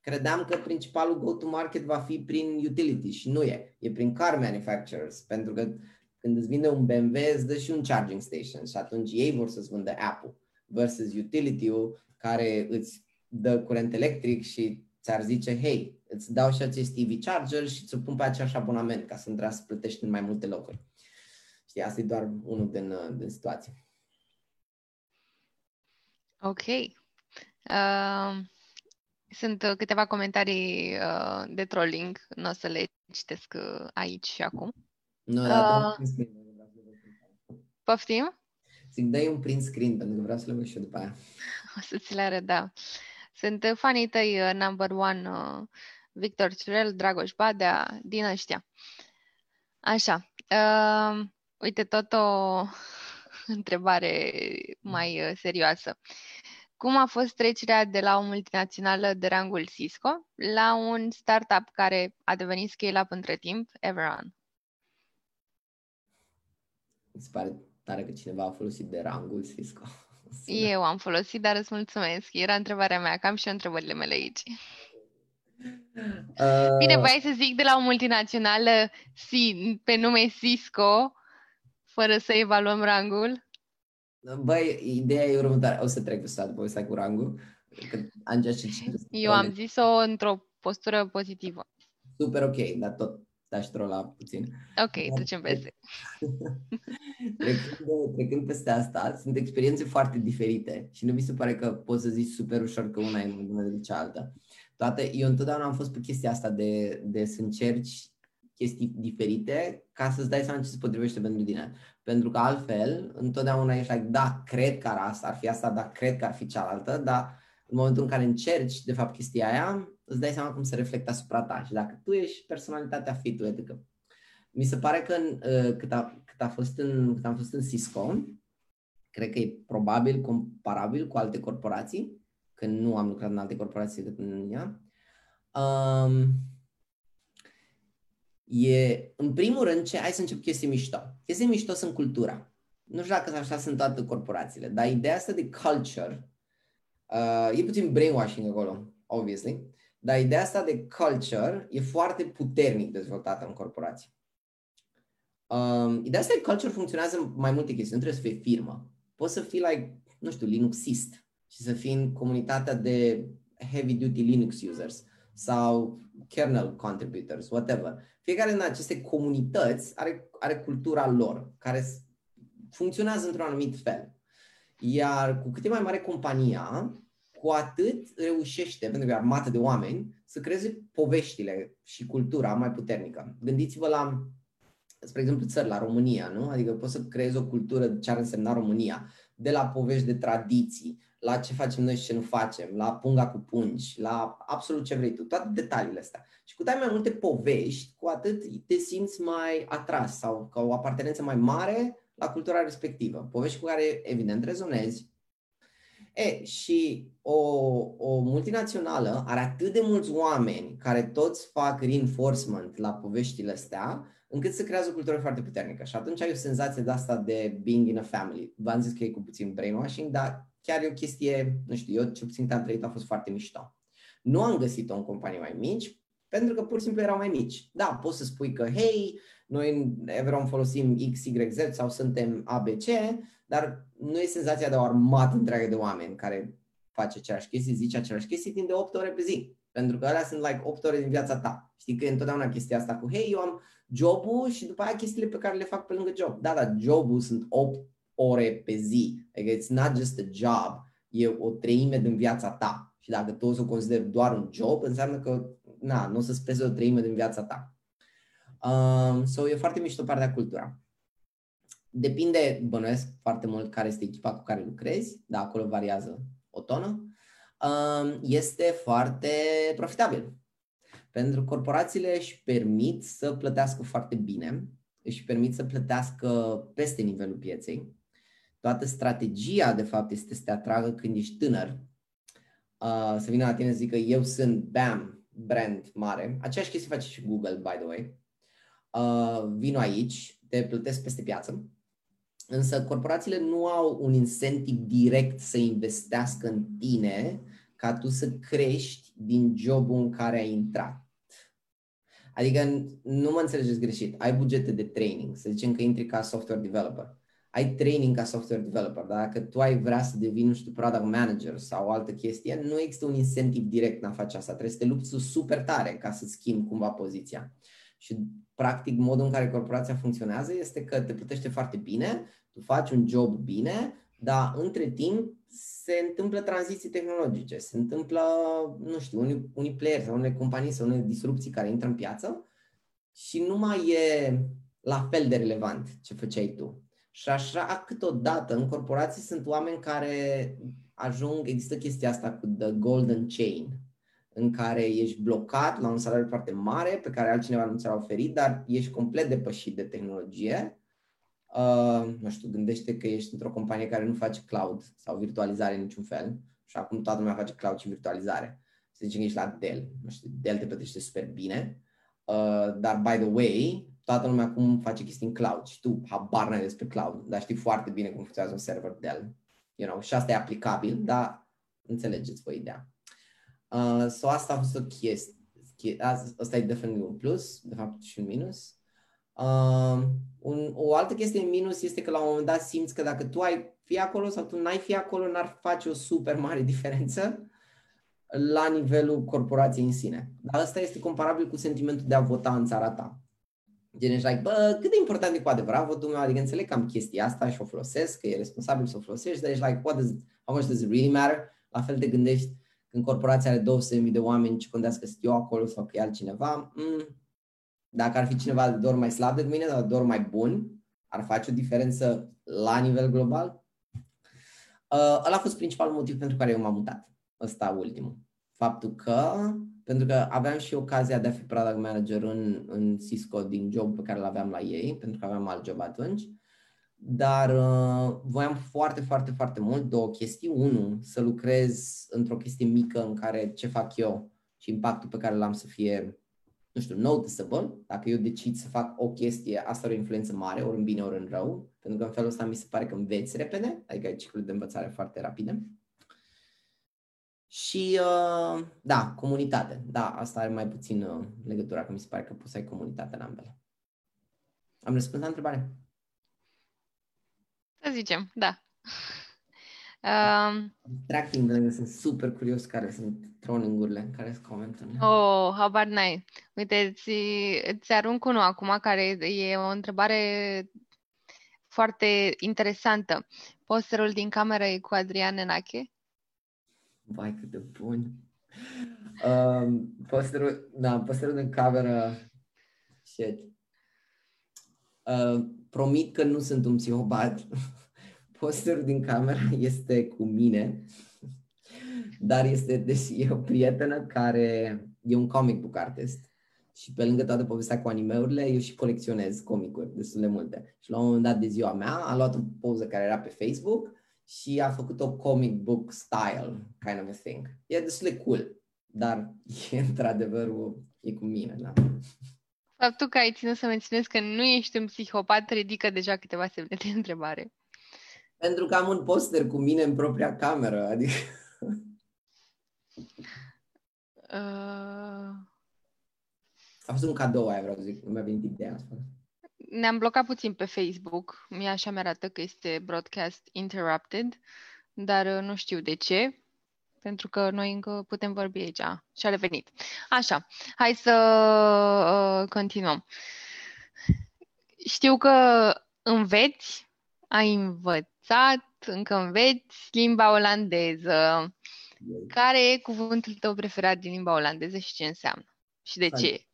credeam că principalul go-to-market va fi prin utility și nu e. E prin car manufacturers, pentru că când îți vinde un BMW, îți dă și un charging station și atunci ei vor să-ți vândă Apple versus utility-ul care îți dă curent electric și ți-ar zice, hei, îți dau și acest EV charger și ți-o pun pe aceeași abonament ca să nu trebuie să plătești în mai multe locuri. Știi, asta e doar unul din, din situații. Ok. Uh, sunt câteva comentarii uh, de trolling, nu o să le citesc uh, aici și acum. Nu, uh, poftim? Zic, dai un print screen pentru că vreau să le văd și eu după aia. O să ți le arăt, da. Sunt fanii tăi uh, number one, uh, Victor Cirel, Dragoș Badea, din ăștia. Așa. Uh, uite, tot o întrebare mai uh, serioasă. Cum a fost trecerea de la o multinațională de rangul Cisco la un startup care a devenit scale-up între timp, Everon? Mi se pare tare că cineva a folosit de rangul Cisco. Eu am folosit, dar îți mulțumesc. Era întrebarea mea, cam și eu întrebările mele aici. Uh... Bine, voi să zic de la o multinațională pe nume Cisco, fără să evaluăm rangul? Băi, ideea e următoare. O să trec pe stat povestea cu rangul. Că și Eu am zis-o într-o postură pozitivă. Super ok, dar tot dași trola puțin. Ok, trecem peste. trecând, trecând peste asta, sunt experiențe foarte diferite și nu mi se pare că poți să zici super ușor că una e mai bună decât cealaltă. Toate, eu întotdeauna am fost pe chestia asta de, de să încerci chestii diferite ca să-ți dai seama ce se potrivește pentru tine. Pentru că altfel, întotdeauna ești like, da, cred că ar, asta, ar fi asta, da, cred că ar fi cealaltă, dar în momentul în care încerci, de fapt, chestia aia, îți dai seama cum se reflectă asupra ta. Și dacă tu ești personalitatea fitului, adică mi se pare că uh, cât, a, cât, a fost în, cât am fost în Cisco, cred că e probabil comparabil cu alte corporații, că nu am lucrat în alte corporații decât în ea. Um, e, în primul rând, ce, hai să încep chestii mișto. Chestii mișto sunt cultura. Nu știu dacă așa sunt toate corporațiile, dar ideea asta de culture, uh, e puțin brainwashing acolo, obviously, dar ideea asta de culture e foarte puternic dezvoltată în corporații. Um, ideea asta de culture funcționează în mai multe chestii, nu trebuie să fie firmă. Poți să fii, like, nu știu, Linuxist și să fii în comunitatea de heavy duty Linux users sau kernel contributors, whatever. Fiecare din aceste comunități are, are cultura lor, care funcționează într-un anumit fel. Iar cu cât e mai mare compania, cu atât reușește, pentru că e armată de oameni, să creeze poveștile și cultura mai puternică. Gândiți-vă la, spre exemplu, țări, la România, nu? Adică poți să creezi o cultură ce ar însemna România, de la povești de tradiții, la ce facem noi și ce nu facem, la punga cu pungi, la absolut ce vrei tu, toate detaliile astea. Și cu ai mai multe povești, cu atât te simți mai atras sau ca o apartenență mai mare la cultura respectivă. Povești cu care, evident, rezonezi. E, și o, o multinațională are atât de mulți oameni care toți fac reinforcement la poveștile astea, încât să creează o cultură foarte puternică. Și atunci ai o senzație de asta de being in a family. V-am zis că e cu puțin brainwashing, dar chiar e o chestie, nu știu, eu ce puțin am trăit a fost foarte mișto. Nu am găsit-o în companii mai mici, pentru că pur și simplu erau mai mici. Da, poți să spui că, hei, noi în Evron folosim X, Y, Z sau suntem ABC, dar nu e senzația de o armată întreagă de oameni care face aceleași chestii, zice aceleași chestii timp de 8 ore pe zi. Pentru că alea sunt like 8 ore din viața ta. Știi că e întotdeauna chestia asta cu, hei, eu am jobul și după aia chestiile pe care le fac pe lângă job. Da, dar jobul sunt 8 ore pe zi. Adică it's not just a job, e o treime din viața ta. Și dacă tu o să o consideri doar un job, înseamnă că na, nu o să spezi o treime din viața ta. Um, so e foarte mișto partea cultura. Depinde, bănuiesc foarte mult care este echipa cu care lucrezi, dar acolo variază o tonă. um, este foarte profitabil. Pentru că corporațiile își permit să plătească foarte bine, își permit să plătească peste nivelul pieței. Toată strategia, de fapt, este să te atragă când ești tânăr, uh, să vină la tine să zică eu sunt, bam, brand mare. Aceeași chestie face și Google, by the way. Uh, vino aici, te plătesc peste piață, însă corporațiile nu au un incentiv direct să investească în tine ca tu să crești din jobul în care ai intrat. Adică nu mă înțelegeți greșit. Ai bugete de training. Să zicem că intri ca software developer. Ai training ca software developer. Dar dacă tu ai vrea să devii, nu știu, product manager sau o altă chestie, nu există un incentiv direct în a face asta. Trebuie să te lupți super tare ca să schimbi cumva poziția. Și practic modul în care corporația funcționează este că te plătește foarte bine, tu faci un job bine, dar între timp se întâmplă tranziții tehnologice, se întâmplă, nu știu, unii, unii player sau unele companii sau unele disrupții care intră în piață și nu mai e la fel de relevant ce făceai tu. Și așa, câteodată, în corporații sunt oameni care ajung, există chestia asta cu the golden chain, în care ești blocat la un salariu foarte mare pe care altcineva nu ți-l-a oferit, dar ești complet depășit de tehnologie. Uh, nu știu, gândește că ești într-o companie care nu face cloud sau virtualizare în niciun fel. Și acum toată lumea face cloud și virtualizare. Să zicem că ești la Dell, nu știu, Dell te plătește super bine, uh, dar by the way, toată lumea acum face chestii în cloud și tu habar n-ai despre cloud, dar știi foarte bine cum funcționează un server Dell. You know, și asta e aplicabil, dar înțelegeți voi ideea. Uh, so asta a fost o chestie. Asta e definitiv un plus, de fapt și un minus. Uh, un, o altă chestie în minus este că la un moment dat simți că dacă tu ai fi acolo sau tu n-ai fi acolo, n-ar face o super mare diferență la nivelul corporației în sine. Dar asta este comparabil cu sentimentul de a vota în țara ta. Gen, ești like, bă, cât de important e cu adevărat votul meu, adică înțeleg că am chestia asta și o folosesc, că e responsabil să o folosești, dar ești like, what does, how much does it really matter? La fel te gândești când corporația are 200.000 de oameni, ce contează că sunt eu acolo sau că e altcineva, mm, dacă ar fi cineva de doar mai slab decât mine, dar doar mai bun, ar face o diferență la nivel global. Uh, ăla a fost principalul motiv pentru care eu m-am mutat. Ăsta ultimul. Faptul că, pentru că aveam și ocazia de a fi product manager în, în Cisco din job pe care l-aveam la ei, pentru că aveam alt job atunci, dar uh, voiam foarte, foarte, foarte mult două chestii. Unu, să lucrez într-o chestie mică în care ce fac eu și impactul pe care l-am să fie nu știu, noticeable, dacă eu decid să fac o chestie, asta are o influență mare, ori în bine, ori în rău, pentru că în felul ăsta mi se pare că înveți repede, adică ai ciclul de învățare foarte rapide. Și, uh, da, comunitate. Da, asta are mai puțin uh, legătura, că mi se pare că poți să ai comunitate în ambele. Am răspuns la întrebare? Să zicem, da. Um, Tracking, pentru că sunt super curios care sunt troningurile, care sunt comentariile. Oh, habar n-ai. Uite, ți, ți arunc unul acum care e o întrebare foarte interesantă. Posterul din cameră e cu Adrian Nenache? Vai, cât de bun! Um, posterul, da, posterul din cameră, shit. Uh, promit că nu sunt un psihopat. posterul din cameră este cu mine, dar este deci, e o prietenă care e un comic book artist și pe lângă toată povestea cu animeurile, eu și colecționez comicuri destul de multe. Și la un moment dat de ziua mea a luat o poză care era pe Facebook și a făcut o comic book style kind of a thing. E destul de cool, dar e într-adevăr e cu mine, da. Faptul că ai ținut să menționezi că nu ești un psihopat ridică deja câteva semne de întrebare. Pentru că am un poster cu mine în propria cameră, adică... Uh... A fost un cadou aia, vreau să zic, nu mi-a venit ideea asta. Ne-am blocat puțin pe Facebook, mie așa mi-arată că este broadcast interrupted, dar uh, nu știu de ce, pentru că noi încă putem vorbi aici. Și a revenit. Așa, hai să uh, continuăm. Știu că înveți, ai învățat, învățat, încă înveți limba olandeză. Care e cuvântul tău preferat din limba olandeză și ce înseamnă? Și de ce?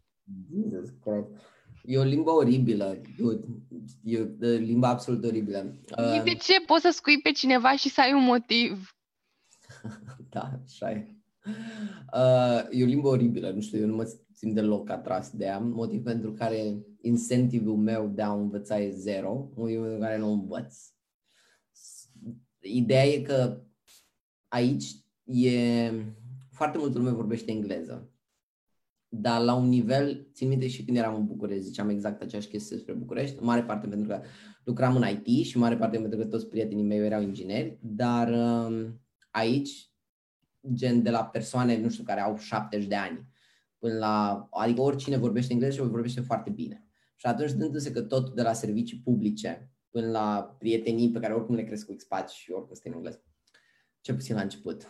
Jesus Christ. E o limbă oribilă, dude. E o limbă absolut oribilă. Uh... De ce poți să scui pe cineva și să ai un motiv? da, așa e. Uh, e o limbă oribilă, nu știu, eu nu mă simt deloc atras de ea, motiv pentru care incentivul meu de a învăța e zero, motiv pentru care nu învăț. Ideea e că aici e foarte multă lume vorbește engleză. Dar la un nivel, țin minte și când eram în București, ziceam exact aceeași chestie despre București, în mare parte pentru că lucram în IT și în mare parte pentru că toți prietenii mei erau ingineri, dar um, aici, gen de la persoane, nu știu, care au 70 de ani, până la, adică oricine vorbește engleză și vorbește foarte bine. Și atunci, dându-se că tot de la servicii publice până la prietenii pe care oricum le cresc cu expați și oricum stai în engleză, ce puțin la început,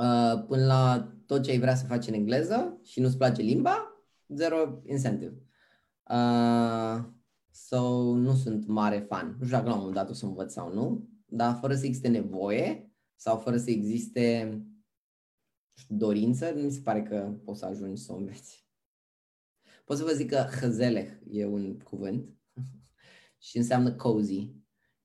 uh, până la tot ce ai vrea să faci în engleză și nu-ți place limba, zero incentive. Uh, so, nu sunt mare fan. Nu știu dacă la un moment dat o să învăț sau nu, dar fără să existe nevoie sau fără să existe dorință, nu mi se pare că poți să ajungi să o înveți. Pot să vă zic că hăzeleh e un cuvânt și înseamnă cozy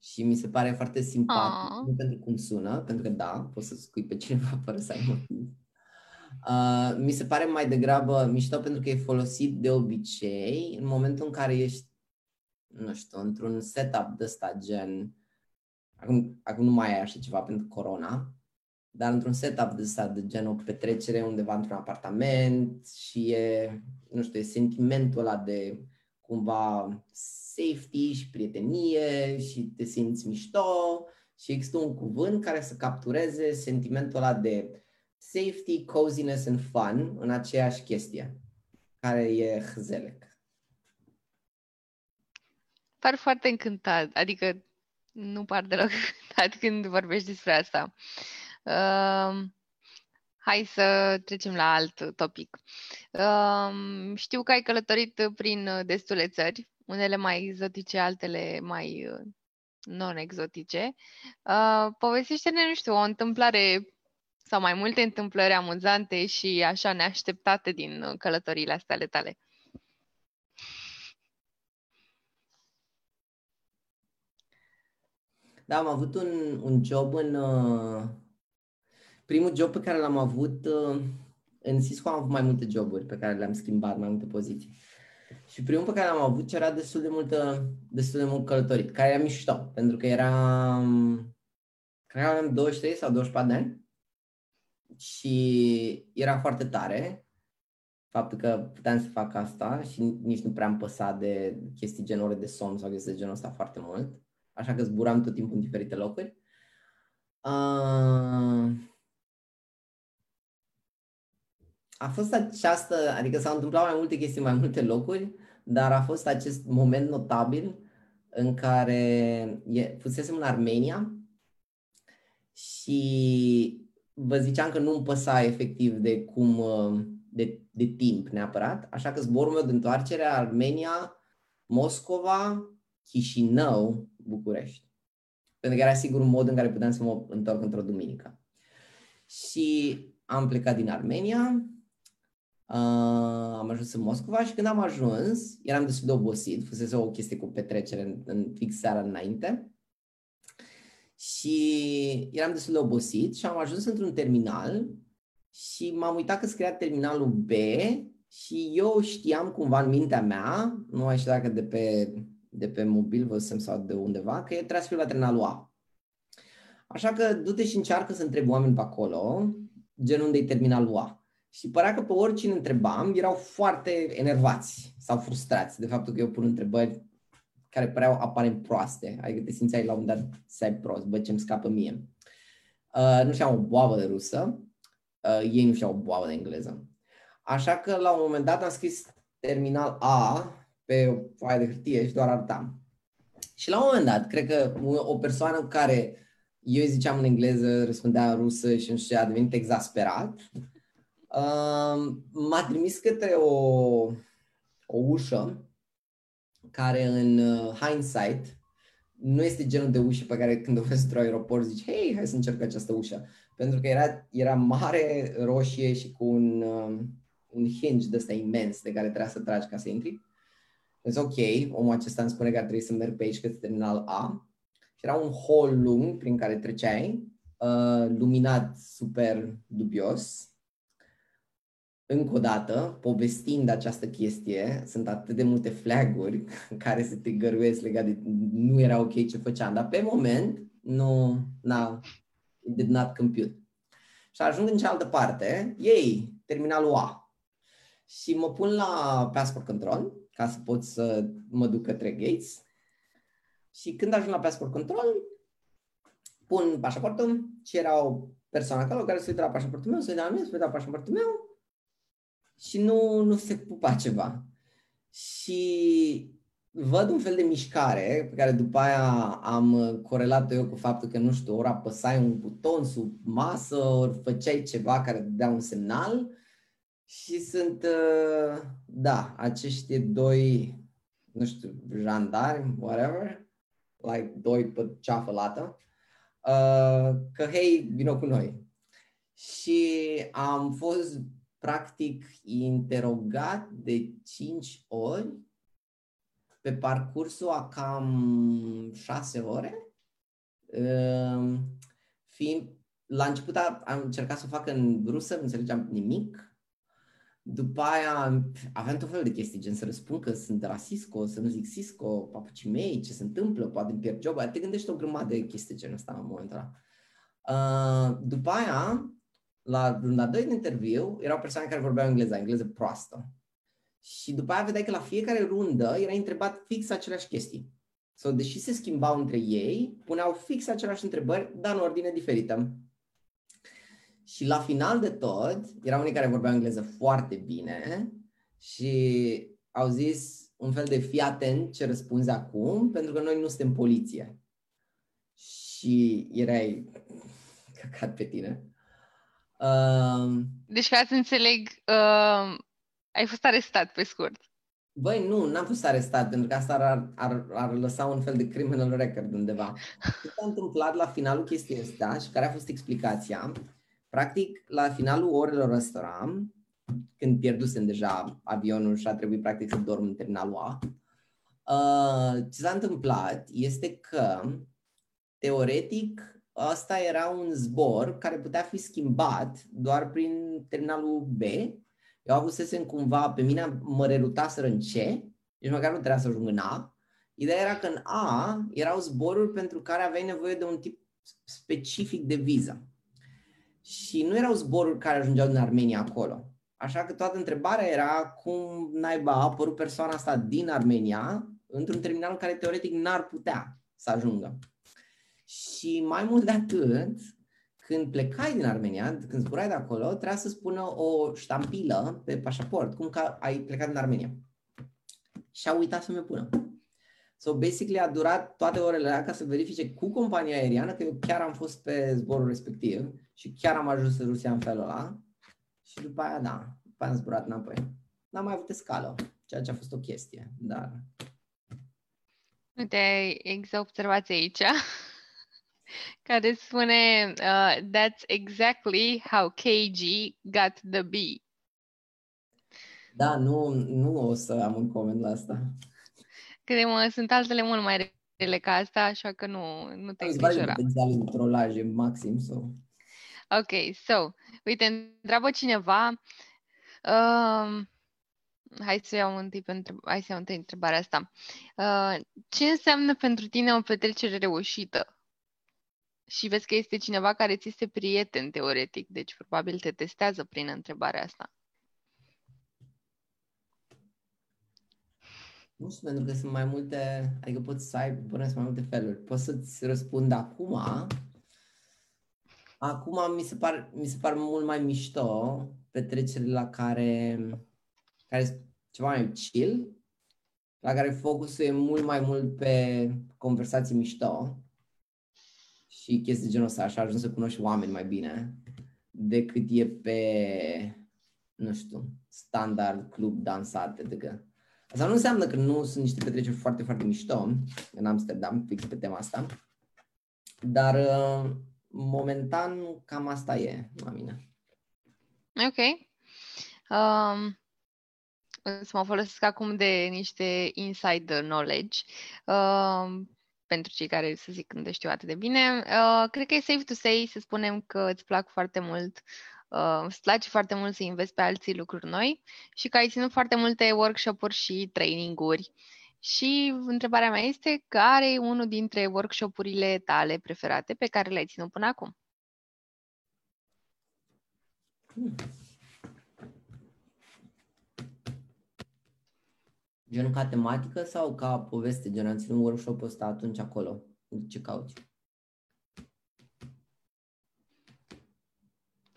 și mi se pare foarte simpatic, Aww. nu pentru cum sună, pentru că da, poți să scui pe cineva fără să ai motiv. Uh, mi se pare mai degrabă mișto pentru că e folosit de obicei în momentul în care ești, nu știu, într-un setup de ăsta gen, acum, acum nu mai ai așa ceva pentru corona, dar într-un setup de ăsta de gen o petrecere undeva într-un apartament și e, nu știu, e sentimentul ăla de cumva safety și prietenie și te simți mișto și există un cuvânt care să captureze sentimentul ăla de safety, coziness and fun în aceeași chestie, care e hzelec. Par foarte încântat, adică nu par deloc încântat când vorbești despre asta. Uh, hai să trecem la alt topic. Uh, știu că ai călătorit prin destule țări unele mai exotice, altele mai uh, non-exotice. Uh, povestește-ne, nu știu, o întâmplare sau mai multe întâmplări amuzante și așa neașteptate din uh, călătoriile astea ale tale. Da, am avut un, un job în... Uh, primul job pe care l-am avut uh, în Cisco am avut mai multe joburi pe care le-am schimbat, mai multe poziții. Și primul pe care l-am avut era destul de multă, destul de mult călătorit, care era mișto, pentru că eram, cred că aveam 23 sau 24 de ani și era foarte tare faptul că puteam să fac asta și nici nu prea am păsat de chestii gen ore de somn sau chestii de genul ăsta foarte mult, așa că zburam tot timpul în diferite locuri. Uh, a fost această, adică s-au întâmplat mai multe chestii, mai multe locuri, dar a fost acest moment notabil în care e, fusesem în Armenia și vă ziceam că nu-mi păsa efectiv de cum, de, de timp neapărat, așa că zborul meu de întoarcere Armenia, Moscova, Chișinău, București. Pentru că era sigur un mod în care puteam să mă întorc într-o duminică. Și am plecat din Armenia, Uh, am ajuns în Moscova și când am ajuns, eram destul de obosit, fusese o chestie cu petrecere în, în fix seara înainte și eram destul de obosit și am ajuns într-un terminal și m-am uitat că scria terminalul B și eu știam cumva în mintea mea, nu mai știu dacă de pe, de pe mobil văzusem sau de undeva, că trebuie să fiu la terminalul A. Așa că du-te și încearcă să întrebi oameni pe acolo, gen unde e terminalul A. Și părea că pe oricine întrebam, erau foarte enervați sau frustrați de faptul că eu pun întrebări care păreau aparent proaste. Adică te simțeai la un dat să ai prost, bă, ce-mi scapă mie. Uh, nu știam o boabă de rusă, uh, ei nu știau o boabă de engleză. Așa că la un moment dat am scris terminal A pe o foaie de hârtie și doar arătam. Și la un moment dat, cred că o persoană care eu îi ziceam în engleză, răspundea în rusă și nu știu, a devenit exasperat m-a trimis către o, o ușă care în uh, hindsight nu este genul de ușă pe care când o vezi într-un aeroport zici, hei, hai să încerc această ușă. Pentru că era, era mare, roșie și cu un, um, un hinge de ăsta imens de care trebuia să tragi ca să intri. Deci, ok, omul acesta îmi spune că ar trebui să merg pe aici către terminal A. Și era un hol lung prin care treceai uh, luminat super dubios. Încă o dată, povestind această chestie, sunt atât de multe flaguri care se te găruiesc legat de nu era ok ce făceam, dar pe moment nu, na, it did not compute. Și ajung în cealaltă parte, ei, terminalul A. Și mă pun la passport control ca să pot să mă duc către gates. Și când ajung la passport control, pun pașaportul și era o persoană acolo care se uită la pașaportul meu, se uită la mine, se uită la pașaportul meu și nu, nu se pupa ceva. Și văd un fel de mișcare pe care după aia am corelat eu cu faptul că, nu știu, ori apăsai un buton sub masă, ori făceai ceva care dea un semnal și sunt, uh, da, acești doi, nu știu, jandarmi, whatever, like doi pe ceafă lată, uh, că, hei, vină cu noi. Și am fost practic interogat de cinci ori? Pe parcursul a cam șase ore, uh, fiind, la început am încercat să o fac în rusă, nu înțelegeam nimic, după aia aveam tot felul de chestii, gen să răspund că sunt de la Cisco, să nu zic Cisco, papucii mei, ce se întâmplă, poate îmi pierd job, te gândești o grămadă de chestii genul ăsta în momentul ăla. Uh, după aia, la runda 2 de interviu, erau persoane care vorbeau engleză, engleză proastă. Și după aia vedeai că la fiecare rundă era întrebat fix aceleași chestii. Sau so, deși se schimbau între ei, puneau fix aceleași întrebări, dar în ordine diferită. Și la final de tot, erau unii care vorbeau engleză foarte bine și au zis un fel de fii atent ce răspunzi acum, pentru că noi nu suntem poliție. Și erai căcat pe tine. Uh, deci, ca să înțeleg, uh, ai fost arestat pe scurt. Băi, nu, n-am fost arestat, pentru că asta ar, ar, ar lăsa un fel de criminal record undeva. Ce s-a întâmplat la finalul chestiei astea și care a fost explicația, Practic, la finalul orelor ăstora, când pierdusem deja avionul și a trebuit practic să dorm în terminalul A, uh, ce s-a întâmplat este că, teoretic, ăsta era un zbor care putea fi schimbat doar prin terminalul B. Eu avusesem cumva, pe mine mă rerutaseră în C, deci măcar nu trebuia să ajung în A. Ideea era că în A erau zboruri pentru care aveai nevoie de un tip specific de viză și nu erau zboruri care ajungeau din Armenia acolo. Așa că toată întrebarea era cum naiba a apărut persoana asta din Armenia într-un terminal în care teoretic n-ar putea să ajungă. Și mai mult de atât, când plecai din Armenia, când zburai de acolo, trebuia să spună o ștampilă pe pașaport, cum că ai plecat din Armenia. Și a uitat să mi-o pună. So, basically, a durat toate orele alea ca să verifice cu compania aeriană că eu chiar am fost pe zborul respectiv și chiar am ajuns în Rusia în felul ăla. Și după aia, da, după aia am zburat înapoi. N-am mai avut scală, ceea ce a fost o chestie, dar... Uite, există observație aici care spune uh, That's exactly how KG got the B. Da, nu, nu o să am un coment la asta. Credem, sunt altele mult mai rele ca asta, așa că nu, nu te îngrijora. potențial de trolaj maxim. So. Ok, so, uite, întreabă cineva, uh, hai să iau întâi, pentru, hai să iau întâi întrebarea asta. Uh, ce înseamnă pentru tine o petrecere reușită? Și vezi că este cineva care ți este prieten, teoretic, deci probabil te testează prin întrebarea asta. Nu știu, pentru că sunt mai multe, adică poți să ai, până mai multe feluri. Poți să-ți răspund acum. Acum mi se par, mi se par mult mai mișto petrecerile la care, care sunt ceva mai chill, la care focusul e mult mai mult pe conversații mișto și chestii genul ăsta, așa ajung să cunoști oameni mai bine decât e pe, nu știu, standard, club, dansat, etc. Asta nu înseamnă că nu sunt niște petreceri foarte, foarte mișto în Amsterdam, fix pe tema asta, dar uh, momentan cam asta e la mine. Ok. Um, să mă folosesc acum de niște insider knowledge. Um, pentru cei care, să zic, nu știu atât de bine. Uh, cred că e safe to say, să spunem că îți plac foarte mult, uh, îți place foarte mult să investi pe alții lucruri noi și că ai ținut foarte multe workshop-uri și training-uri. Și întrebarea mea este, care e unul dintre workshop-urile tale preferate pe care le-ai ținut până acum? Hmm. Gen ca tematică sau ca poveste? Gen am ținut workshop-ul ăsta atunci acolo. Ce cauți?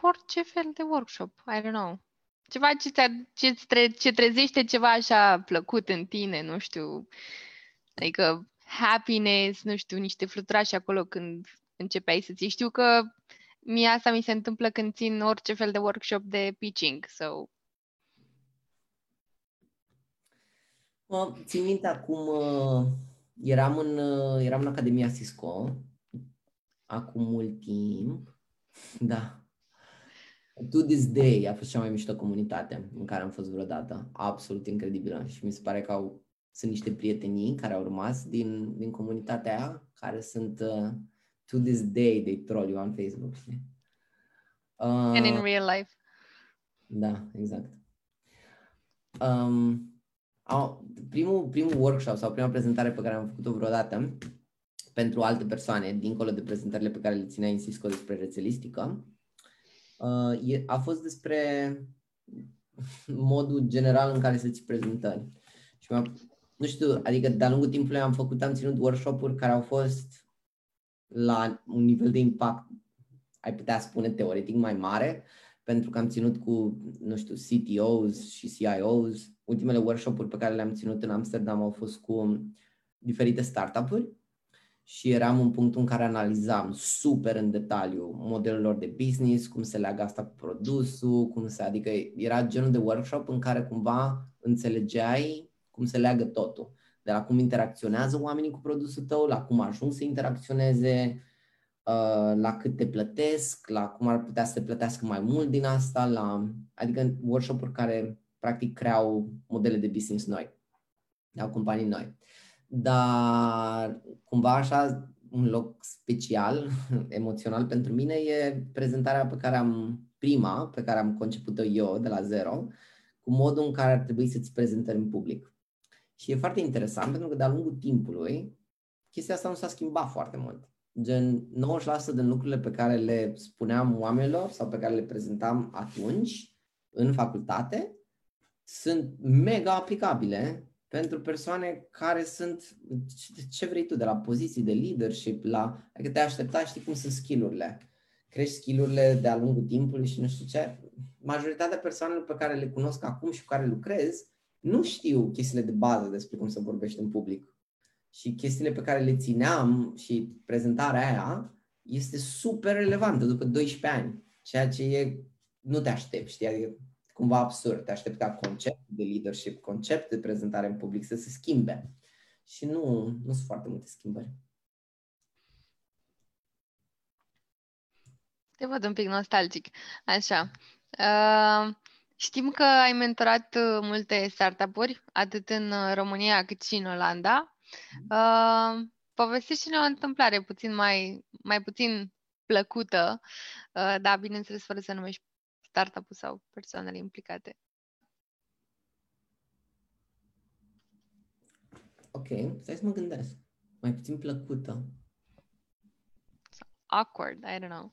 Orice fel de workshop, I don't know. Ceva ce, ce, tre- ce trezește ceva așa plăcut în tine, nu știu. Adică happiness, nu știu, niște fluturași acolo când începeai să ții. Știu că mie asta mi se întâmplă când țin orice fel de workshop de pitching, so Mă, țin minte acum, uh, eram în, uh, eram în Academia Cisco, acum mult timp, da. To this day a fost cea mai mișto comunitate în care am fost vreodată. Absolut incredibilă. Și mi se pare că au, sunt niște prietenii care au rămas din, din comunitatea aia, care sunt uh, to this day, they troll you on Facebook. Uh, And in real life. Da, exact. Um, primul, primul workshop sau prima prezentare pe care am făcut-o vreodată pentru alte persoane, dincolo de prezentările pe care le ținea în Cisco despre rețelistică, uh, a fost despre modul general în care să-ți prezentări. Și nu știu, adică de-a lungul timpului am făcut, am ținut workshop-uri care au fost la un nivel de impact, ai putea spune teoretic mai mare, pentru că am ținut cu, nu știu, CTOs și CIOs. Ultimele workshop-uri pe care le-am ținut în Amsterdam au fost cu diferite startup-uri și eram în punctul în care analizam super în detaliu modelul de business, cum se leagă asta cu produsul, cum se, adică era genul de workshop în care cumva înțelegeai cum se leagă totul. De la cum interacționează oamenii cu produsul tău, la cum ajung să interacționeze, Uh, la cât te plătesc, la cum ar putea să te plătească mai mult din asta, la, adică workshop-uri care practic creau modele de business noi, la companii noi. Dar cumva așa un loc special, emoțional pentru mine e prezentarea pe care am, prima, pe care am conceput-o eu de la zero, cu modul în care ar trebui să-ți prezentări în public. Și e foarte interesant pentru că de-a lungul timpului chestia asta nu s-a schimbat foarte mult gen 90% din lucrurile pe care le spuneam oamenilor sau pe care le prezentam atunci în facultate sunt mega aplicabile pentru persoane care sunt, ce vrei tu, de la poziții de leadership, la, adică te aștepta, știi cum sunt skillurile. Crești skillurile de-a lungul timpului și nu știu ce. Majoritatea persoanelor pe care le cunosc acum și cu care lucrez nu știu chestiile de bază despre cum să vorbești în public și chestiile pe care le țineam și prezentarea aia este super relevantă după 12 ani, ceea ce e, nu te aștepți, știi, adică cumva absurd, te aștept ca concept de leadership, concept de prezentare în public să se schimbe. Și nu, nu sunt foarte multe schimbări. Te văd un pic nostalgic. Așa. Uh, știm că ai mentorat multe startup-uri, atât în România cât și în Olanda. Uh, povestește-ne o întâmplare puțin mai, mai puțin plăcută, uh, dar bineînțeles fără să numești startup-ul sau persoanele implicate. Ok, stai să mă gândesc. Mai puțin plăcută. Awkward, I don't know.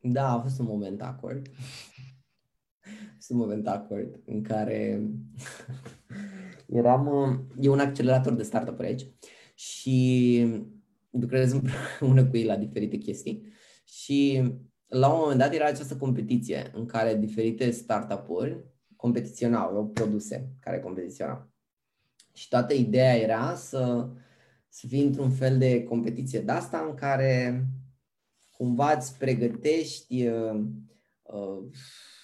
Da, a fost un moment awkward. fost un moment awkward în care eram... E un accelerator de startup aici și lucrez împreună cu ei la diferite chestii și la un moment dat era această competiție în care diferite startup-uri competiționau, produse care competiționau. Și toată ideea era să, să fii într-un fel de competiție de asta în care cumva îți pregătești, uh, uh, îți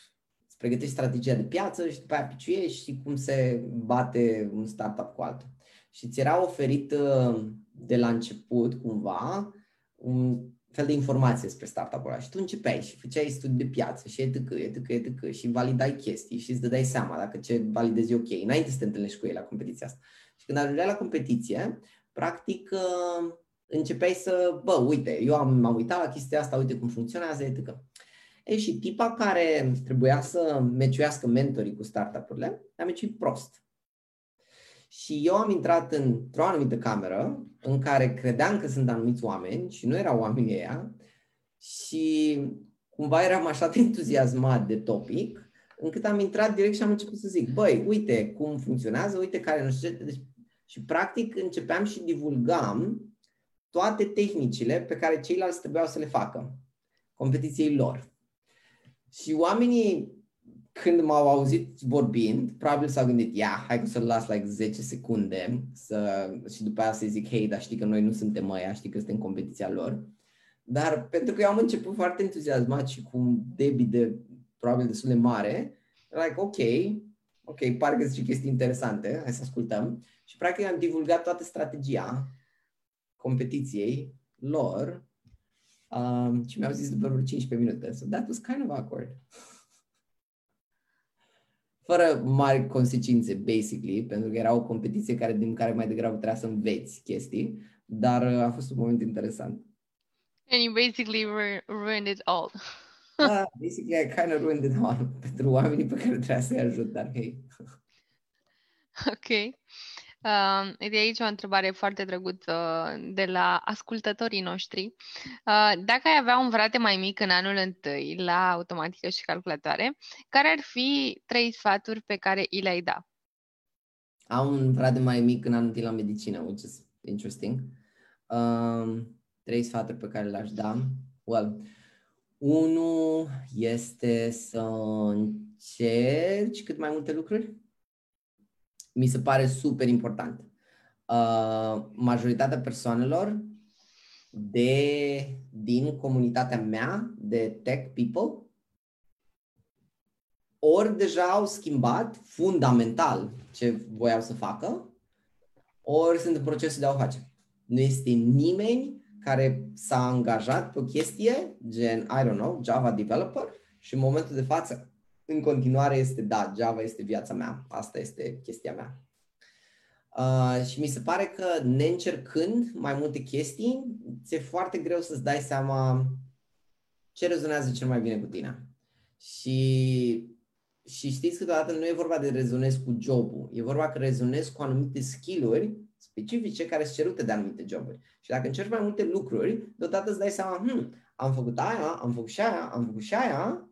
pregătești strategia de piață și după aia piciuiești și cum se bate un startup cu altul. Și ți era oferit uh, de la început cumva un, fel de informație despre startup-ul ăla și tu începeai și făceai studii de piață și etc, etc, etc și validai chestii și îți dădeai seama dacă ce validezi ok, înainte să te întâlnești cu ei la competiția asta. Și când ajungeai la competiție, practic uh, începeai să, bă, uite, eu am, m-am uitat la chestia asta, uite cum funcționează, etc. E, și tipa care trebuia să meciuiască mentorii cu startup-urile, a meciuit prost. Și eu am intrat într-o anumită cameră în care credeam că sunt anumiți oameni și nu erau oamenii ăia și cumva eram așa de entuziasmat de topic încât am intrat direct și am început să zic, băi, uite cum funcționează, uite care nu știu ce. Deci, și practic începeam și divulgam toate tehnicile pe care ceilalți trebuiau să le facă competiției lor. Și oamenii când m-au auzit vorbind, probabil s-au gândit, ia, hai că să-l las like 10 secunde să, și după aia să zic, hei, dar știi că noi nu suntem ăia, știi că suntem competiția lor. Dar pentru că eu am început foarte entuziasmat și cu un debit de probabil destul de mare, like, ok, ok, pare că zice chestii interesante, hai să ascultăm. Și practic am divulgat toată strategia competiției lor um, și mi-au zis după vreo 15 minute. So that was kind of awkward fără mari consecințe, basically, pentru că era o competiție care, din care mai degrabă trebuia să înveți chestii, dar uh, a fost un moment interesant. And you basically ruined it all. da, basically I kind of ruined it all pentru oamenii pe care trebuia să-i ajut, dar hey. ok. Uh, de aici o întrebare foarte drăguță de la ascultătorii noștri. Uh, dacă ai avea un frate mai mic în anul întâi la automatică și calculatoare, care ar fi trei sfaturi pe care i le-ai da? Am un frate mai mic în anul întâi la medicină, which is interesting. Um, trei sfaturi pe care le-aș da. Well, unul este să încerci cât mai multe lucruri mi se pare super important. Uh, majoritatea persoanelor de, din comunitatea mea de tech people ori deja au schimbat fundamental ce voiau să facă, ori sunt în procesul de a o face. Nu este nimeni care s-a angajat pe o chestie gen, I don't know, Java developer și în momentul de față în continuare este, da, Java este viața mea, asta este chestia mea. Uh, și mi se pare că neîncercând mai multe chestii, ți-e foarte greu să-ți dai seama ce rezonează cel mai bine cu tine. Și, și știți că deodată nu e vorba de rezonez cu jobul, e vorba că rezonez cu anumite skill-uri specifice care sunt cerute de anumite joburi. Și dacă încerci mai multe lucruri, deodată îți dai seama, hm, am făcut aia, am făcut și aia, am făcut și aia,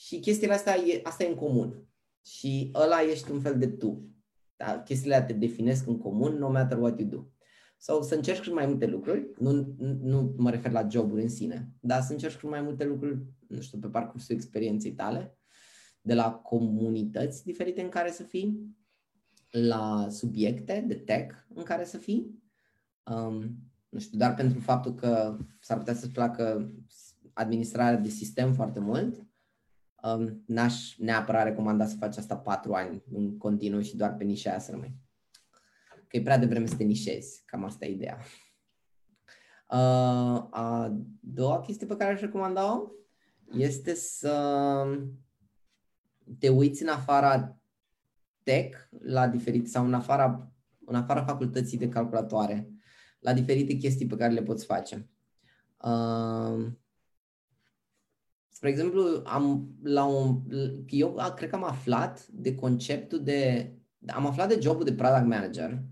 și chestiile astea, e, asta e în comun. Și ăla ești un fel de tu. Da? Chestiile te definesc în comun, no matter what you do. Sau să încerci cât mai multe lucruri, nu, nu mă refer la joburi în sine, dar să încerci cât mai multe lucruri, nu știu, pe parcursul experienței tale, de la comunități diferite în care să fii, la subiecte de tech în care să fii, um, nu știu, doar pentru faptul că s-ar putea să-ți placă administrarea de sistem foarte mult, um, n-aș neapărat recomanda să faci asta patru ani în continuu și doar pe nișa aia să rămâi. Că e prea devreme să te nișezi, cam asta e ideea. Uh, a doua chestie pe care aș recomanda-o este să te uiți în afara tech la diferite sau în afara, în afara facultății de calculatoare la diferite chestii pe care le poți face. Uh, Spre exemplu, am, la un, eu cred că am aflat de conceptul de, am aflat de jobul de product manager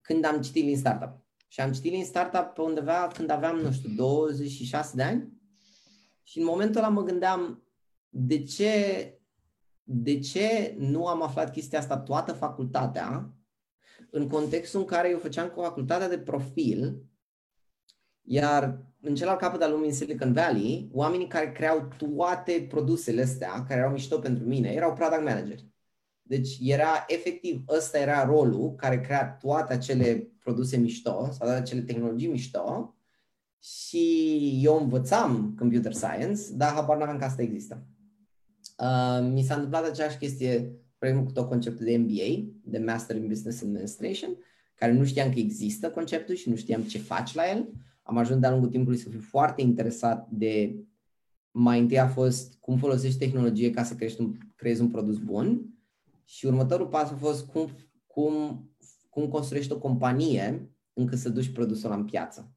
când am citit Lean Startup. Și am citit Lean Startup pe undeva când aveam, nu știu, 26 de ani. Și în momentul ăla mă gândeam, de ce, de ce nu am aflat chestia asta toată facultatea în contextul în care eu făceam cu facultatea de profil, iar în celălalt capăt al lumii, în Silicon Valley, oamenii care creau toate produsele astea, care erau mișto pentru mine, erau product manageri. Deci era efectiv, ăsta era rolul care crea toate acele produse mișto sau toate acele tehnologii mișto și eu învățam computer science, dar habar n-aveam că asta există. Uh, mi s-a întâmplat aceeași chestie, cu tot conceptul de MBA, de Master in Business Administration, care nu știam că există conceptul și nu știam ce faci la el am ajuns de-a lungul timpului să fiu foarte interesat de mai întâi a fost cum folosești tehnologie ca să crești un, creezi un produs bun și următorul pas a fost cum, cum, cum construiești o companie încât să duci produsul în piață.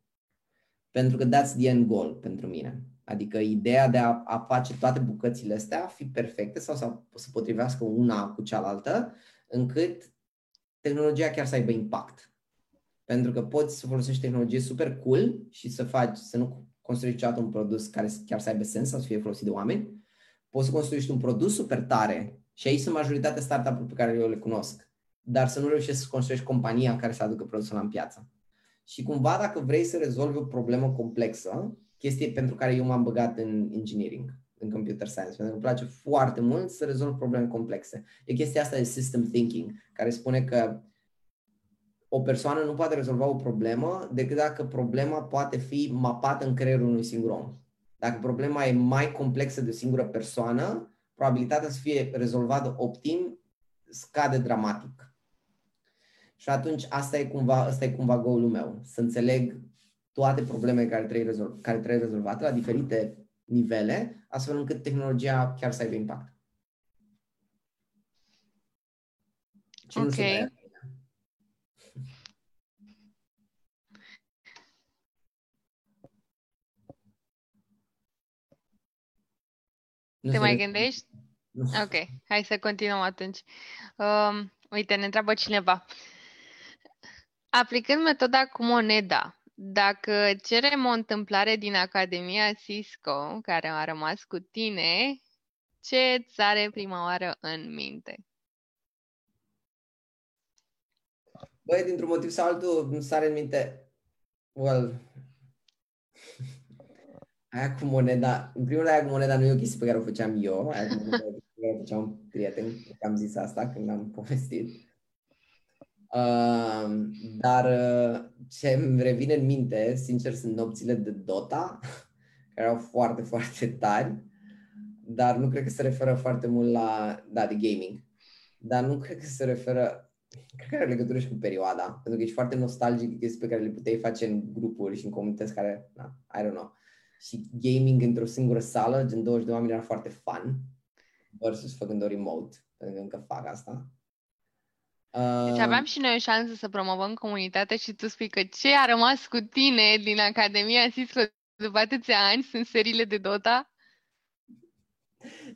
Pentru că that's the end goal pentru mine. Adică ideea de a, a face toate bucățile astea fi perfecte sau să, să potrivească una cu cealaltă, încât tehnologia chiar să aibă impact. Pentru că poți să folosești tehnologie super cool și să faci, să nu construiești niciodată un produs care chiar să aibă sens sau să fie folosit de oameni. Poți să construiești un produs super tare și aici sunt majoritatea startup-uri pe care eu le cunosc, dar să nu reușești să construiești compania care să aducă produsul în piață. Și cumva dacă vrei să rezolvi o problemă complexă, chestie pentru care eu m-am băgat în engineering, în computer science, pentru că îmi place foarte mult să rezolv probleme complexe. E chestia asta de system thinking, care spune că o persoană nu poate rezolva o problemă decât dacă problema poate fi mapată în creierul unui singur om. Dacă problema e mai complexă de o singură persoană, probabilitatea să fie rezolvată optim scade dramatic. Și atunci asta e cumva, asta e cumva goalul meu, să înțeleg toate problemele care trebuie, rezolv, care trebuie rezolvate la diferite nivele, astfel încât tehnologia chiar să aibă impact. Și ok. Nu Te mai gândești? Nu. Ok, hai să continuăm atunci. Um, uite, ne întreabă cineva. Aplicând metoda cu moneda, dacă cerem o întâmplare din Academia Cisco, care a rămas cu tine, ce îți are prima oară în minte? Băi, dintr-un motiv sau altul, îmi sare în minte, well, aia cu moneda, în primul rând aia cu moneda nu e o chestie pe care o făceam eu, aia cu moneda pe care o făceam un prieten, că am zis asta când am povestit. Uh, dar uh, ce îmi revine în minte, sincer, sunt nopțile de Dota, care erau foarte, foarte tari, dar nu cred că se referă foarte mult la, da, de gaming. Dar nu cred că se referă, cred că are legătură și cu perioada, pentru că ești foarte nostalgic chestii pe care le puteai face în grupuri și în comunități care, na, I don't know. Și gaming într-o singură sală, gen 20 de oameni, era foarte fun versus făcând o remote, pentru că încă fac asta. Deci aveam și noi o șansă să promovăm comunitatea și tu spui că ce a rămas cu tine din Academia Cisco după atâția ani sunt seriile de Dota?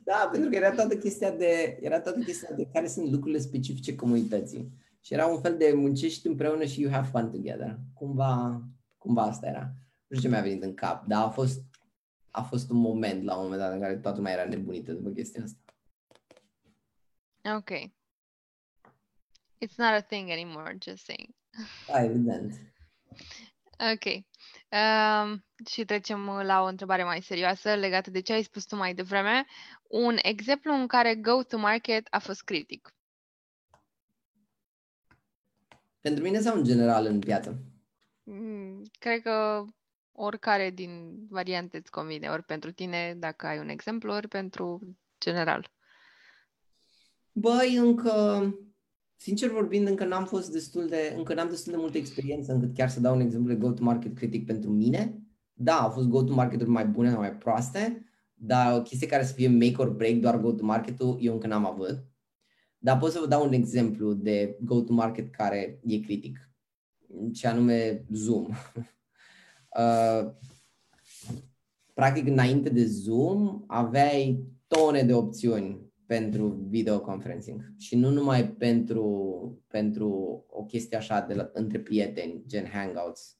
Da, pentru că era toată chestia de, era toată chestia de care sunt lucrurile specifice comunității. Și era un fel de muncești împreună și you have fun together. Cumva, cumva asta era. Nu știu ce mi-a venit în cap, dar a fost, a fost un moment la un moment dat în care toată lumea era nebunită după chestia asta. Ok. It's not a thing anymore, just saying. Da, evident. Ok. Um, și trecem la o întrebare mai serioasă legată de ce ai spus tu mai devreme. Un exemplu în care go-to-market a fost critic. Pentru mine sau în general în piață? Mm, cred că oricare din variante îți convine, ori pentru tine, dacă ai un exemplu, ori pentru general. Băi, încă Sincer vorbind, încă n-am fost destul de, încă n-am destul de multă experiență încât chiar să dau un exemplu de go-to-market critic pentru mine. Da, au fost go-to-market-uri mai bune sau mai proaste, dar o chestie care să fie make or break, doar go-to-market-ul, eu încă n-am avut. Dar pot să vă dau un exemplu de go-to-market care e critic, ce anume Zoom. uh, practic, înainte de Zoom, aveai tone de opțiuni pentru video conferencing și nu numai pentru, pentru o chestie așa de la, între prieteni, gen Hangouts,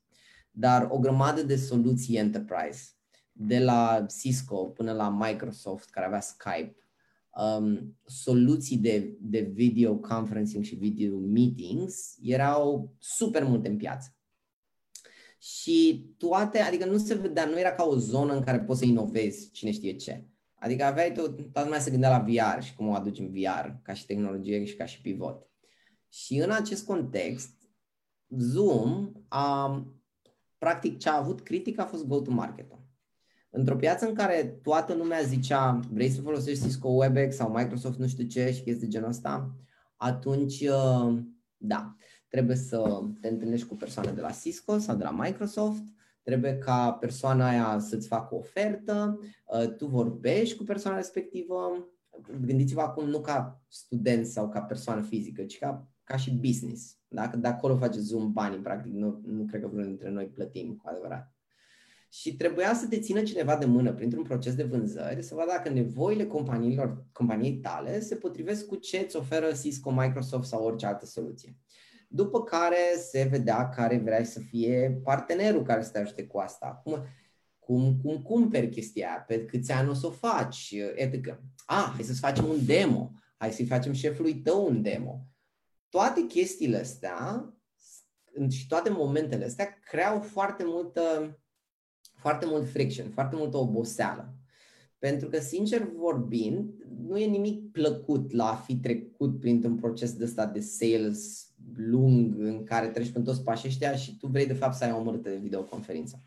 dar o grămadă de soluții enterprise, de la Cisco până la Microsoft, care avea Skype, um, soluții de, de video conferencing și video meetings erau super multe în piață. Și toate, adică nu se vedea, nu era ca o zonă în care poți să inovezi cine știe ce. Adică aveai tot, toată lumea se gândea la VR și cum o aduci în VR, ca și tehnologie și ca și pivot. Și în acest context, Zoom a, practic ce a avut critic a fost go-to-market-ul. Într-o piață în care toată lumea zicea vrei să folosești Cisco WebEx sau Microsoft nu știu ce și chestii de genul ăsta, atunci, uh, da, trebuie să te întâlnești cu persoane de la Cisco sau de la Microsoft, trebuie ca persoana aia să-ți facă o ofertă, uh, tu vorbești cu persoana respectivă, gândiți-vă acum nu ca student sau ca persoană fizică, ci ca, ca și business. Dacă de acolo faceți Zoom banii, practic, nu, nu cred că vreunul dintre noi plătim cu adevărat. Și trebuia să te țină cineva de mână printr-un proces de vânzări, să vadă dacă nevoile companiilor, companiei tale se potrivesc cu ce îți oferă Cisco, Microsoft sau orice altă soluție. După care se vedea care vrea să fie partenerul care să te ajute cu asta. Cum, cum, cum cumperi chestia aia, pe câți ani o să o faci, etc. Ah, hai să-ți facem un demo, hai să-i facem șefului tău un demo. Toate chestiile astea și toate momentele astea creau foarte multă, foarte mult friction, foarte multă oboseală. Pentru că, sincer vorbind, nu e nimic plăcut la a fi trecut printr-un proces de stat de sales lung în care treci prin toți pașii ăștia și tu vrei de fapt să ai o omorâtă de videoconferință.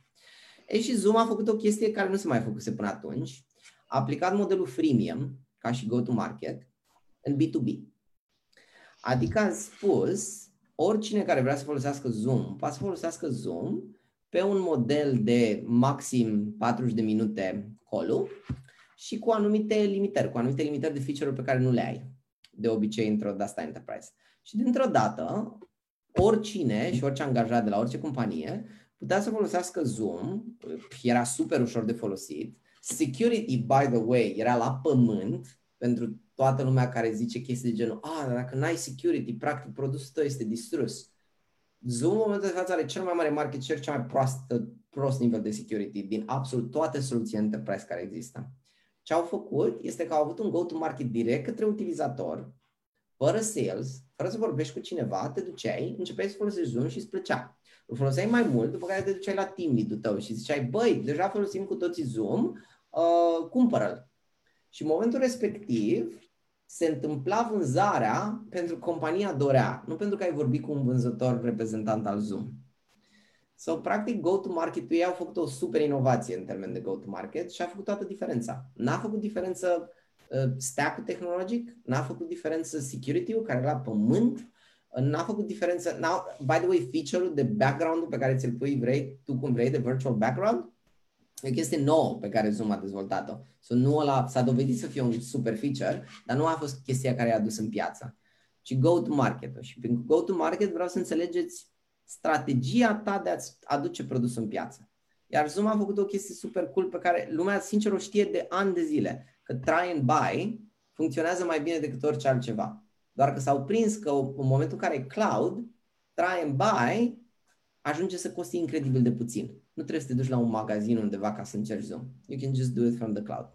E și Zoom a făcut o chestie care nu se mai făcuse până atunci. A aplicat modelul freemium, ca și go-to-market, în B2B. Adică a spus, oricine care vrea să folosească Zoom, poate să folosească Zoom pe un model de maxim 40 de minute call și cu anumite limitări, cu anumite limitări de feature-uri pe care nu le ai de obicei într-o data enterprise. Și dintr-o dată, oricine și orice angajat de la orice companie putea să folosească Zoom, era super ușor de folosit. Security, by the way, era la pământ pentru toată lumea care zice chestii de genul, ah, dar dacă n-ai security, practic produsul tău este distrus. Zoom în momentul de față are cel mai mare market share, cel mai prost, prost nivel de security din absolut toate soluțiile enterprise care există. Ce au făcut este că au avut un go-to-market direct către utilizator, fără sales, fără să vorbești cu cineva, te duceai, începeai să folosești Zoom și îți plăcea. Îl foloseai mai mult, după care te duceai la team lead-ul tău și ziceai, băi, deja folosim cu toții Zoom, uh, cumpără-l. Și în momentul respectiv se întâmpla vânzarea pentru că compania dorea, nu pentru că ai vorbit cu un vânzător reprezentant al Zoom. So, practic, go-to-market-ul ei au făcut o super inovație în termen de go-to-market și a făcut toată diferența. N-a făcut diferență uh, stack-ul tehnologic, n-a făcut diferență security-ul care era pământ, n-a făcut diferență, now, by the way, feature-ul de background-ul pe care ți-l pui vrei, tu cum vrei, de virtual background, e o chestie nouă pe care Zoom a dezvoltat-o. So, nu ăla, s-a dovedit să fie un super feature, dar nu a fost chestia care i-a adus în piață, ci go-to-market-ul. Și prin go-to-market vreau să înțelegeți strategia ta de a-ți aduce produsul în piață. Iar Zoom a făcut o chestie super cool pe care lumea sincer o știe de ani de zile, că try and buy funcționează mai bine decât orice altceva. Doar că s-au prins că în momentul în care e cloud, try and buy ajunge să costi incredibil de puțin. Nu trebuie să te duci la un magazin undeva ca să încerci Zoom. You can just do it from the cloud.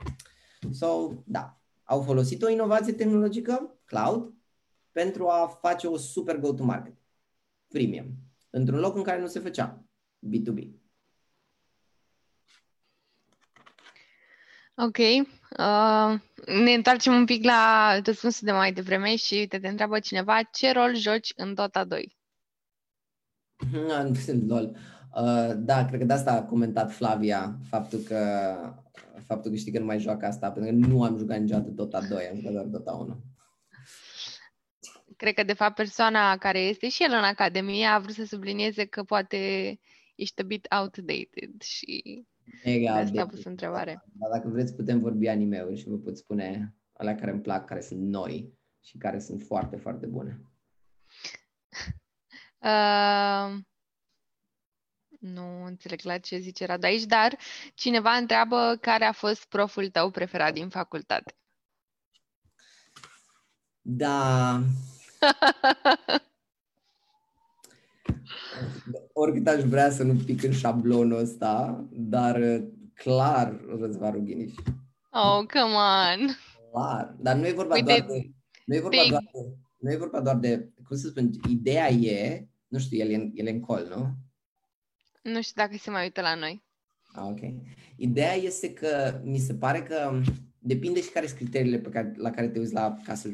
So, da, au folosit o inovație tehnologică, cloud, pentru a face o super go-to-market. Premium într-un loc în care nu se făcea B2B. Ok. Uh, ne întoarcem un pic la răspunsul de mai devreme și te, te întreabă cineva ce rol joci în Dota 2? Lol. Uh, da, cred că de asta a comentat Flavia faptul că faptul că știi că nu mai joacă asta, pentru că nu am jucat niciodată Dota 2, am jucat doar Dota 1 cred că de fapt persoana care este și el în academie a vrut să sublinieze că poate ești a bit outdated și Mega de asta a pus întrebare. Dar dacă vreți putem vorbi anime și vă pot spune alea care îmi plac, care sunt noi și care sunt foarte, foarte bune. Uh, nu înțeleg la ce zice Radu aici, dar cineva întreabă care a fost proful tău preferat din facultate. Da, Oricât aș vrea să nu pic în șablonul ăsta, dar uh, clar Răzvan Rughiniș. Oh, come on! Clar, dar nu e vorba Uite, doar de... Nu e vorba big. doar de... Nu e vorba doar de... Cum să spun? Ideea e... Nu știu, el e, el e în col, nu? Nu știu dacă se mai uită la noi. Ah, ok. Ideea este că mi se pare că depinde și care sunt criteriile pe care, la care te uiți la ca să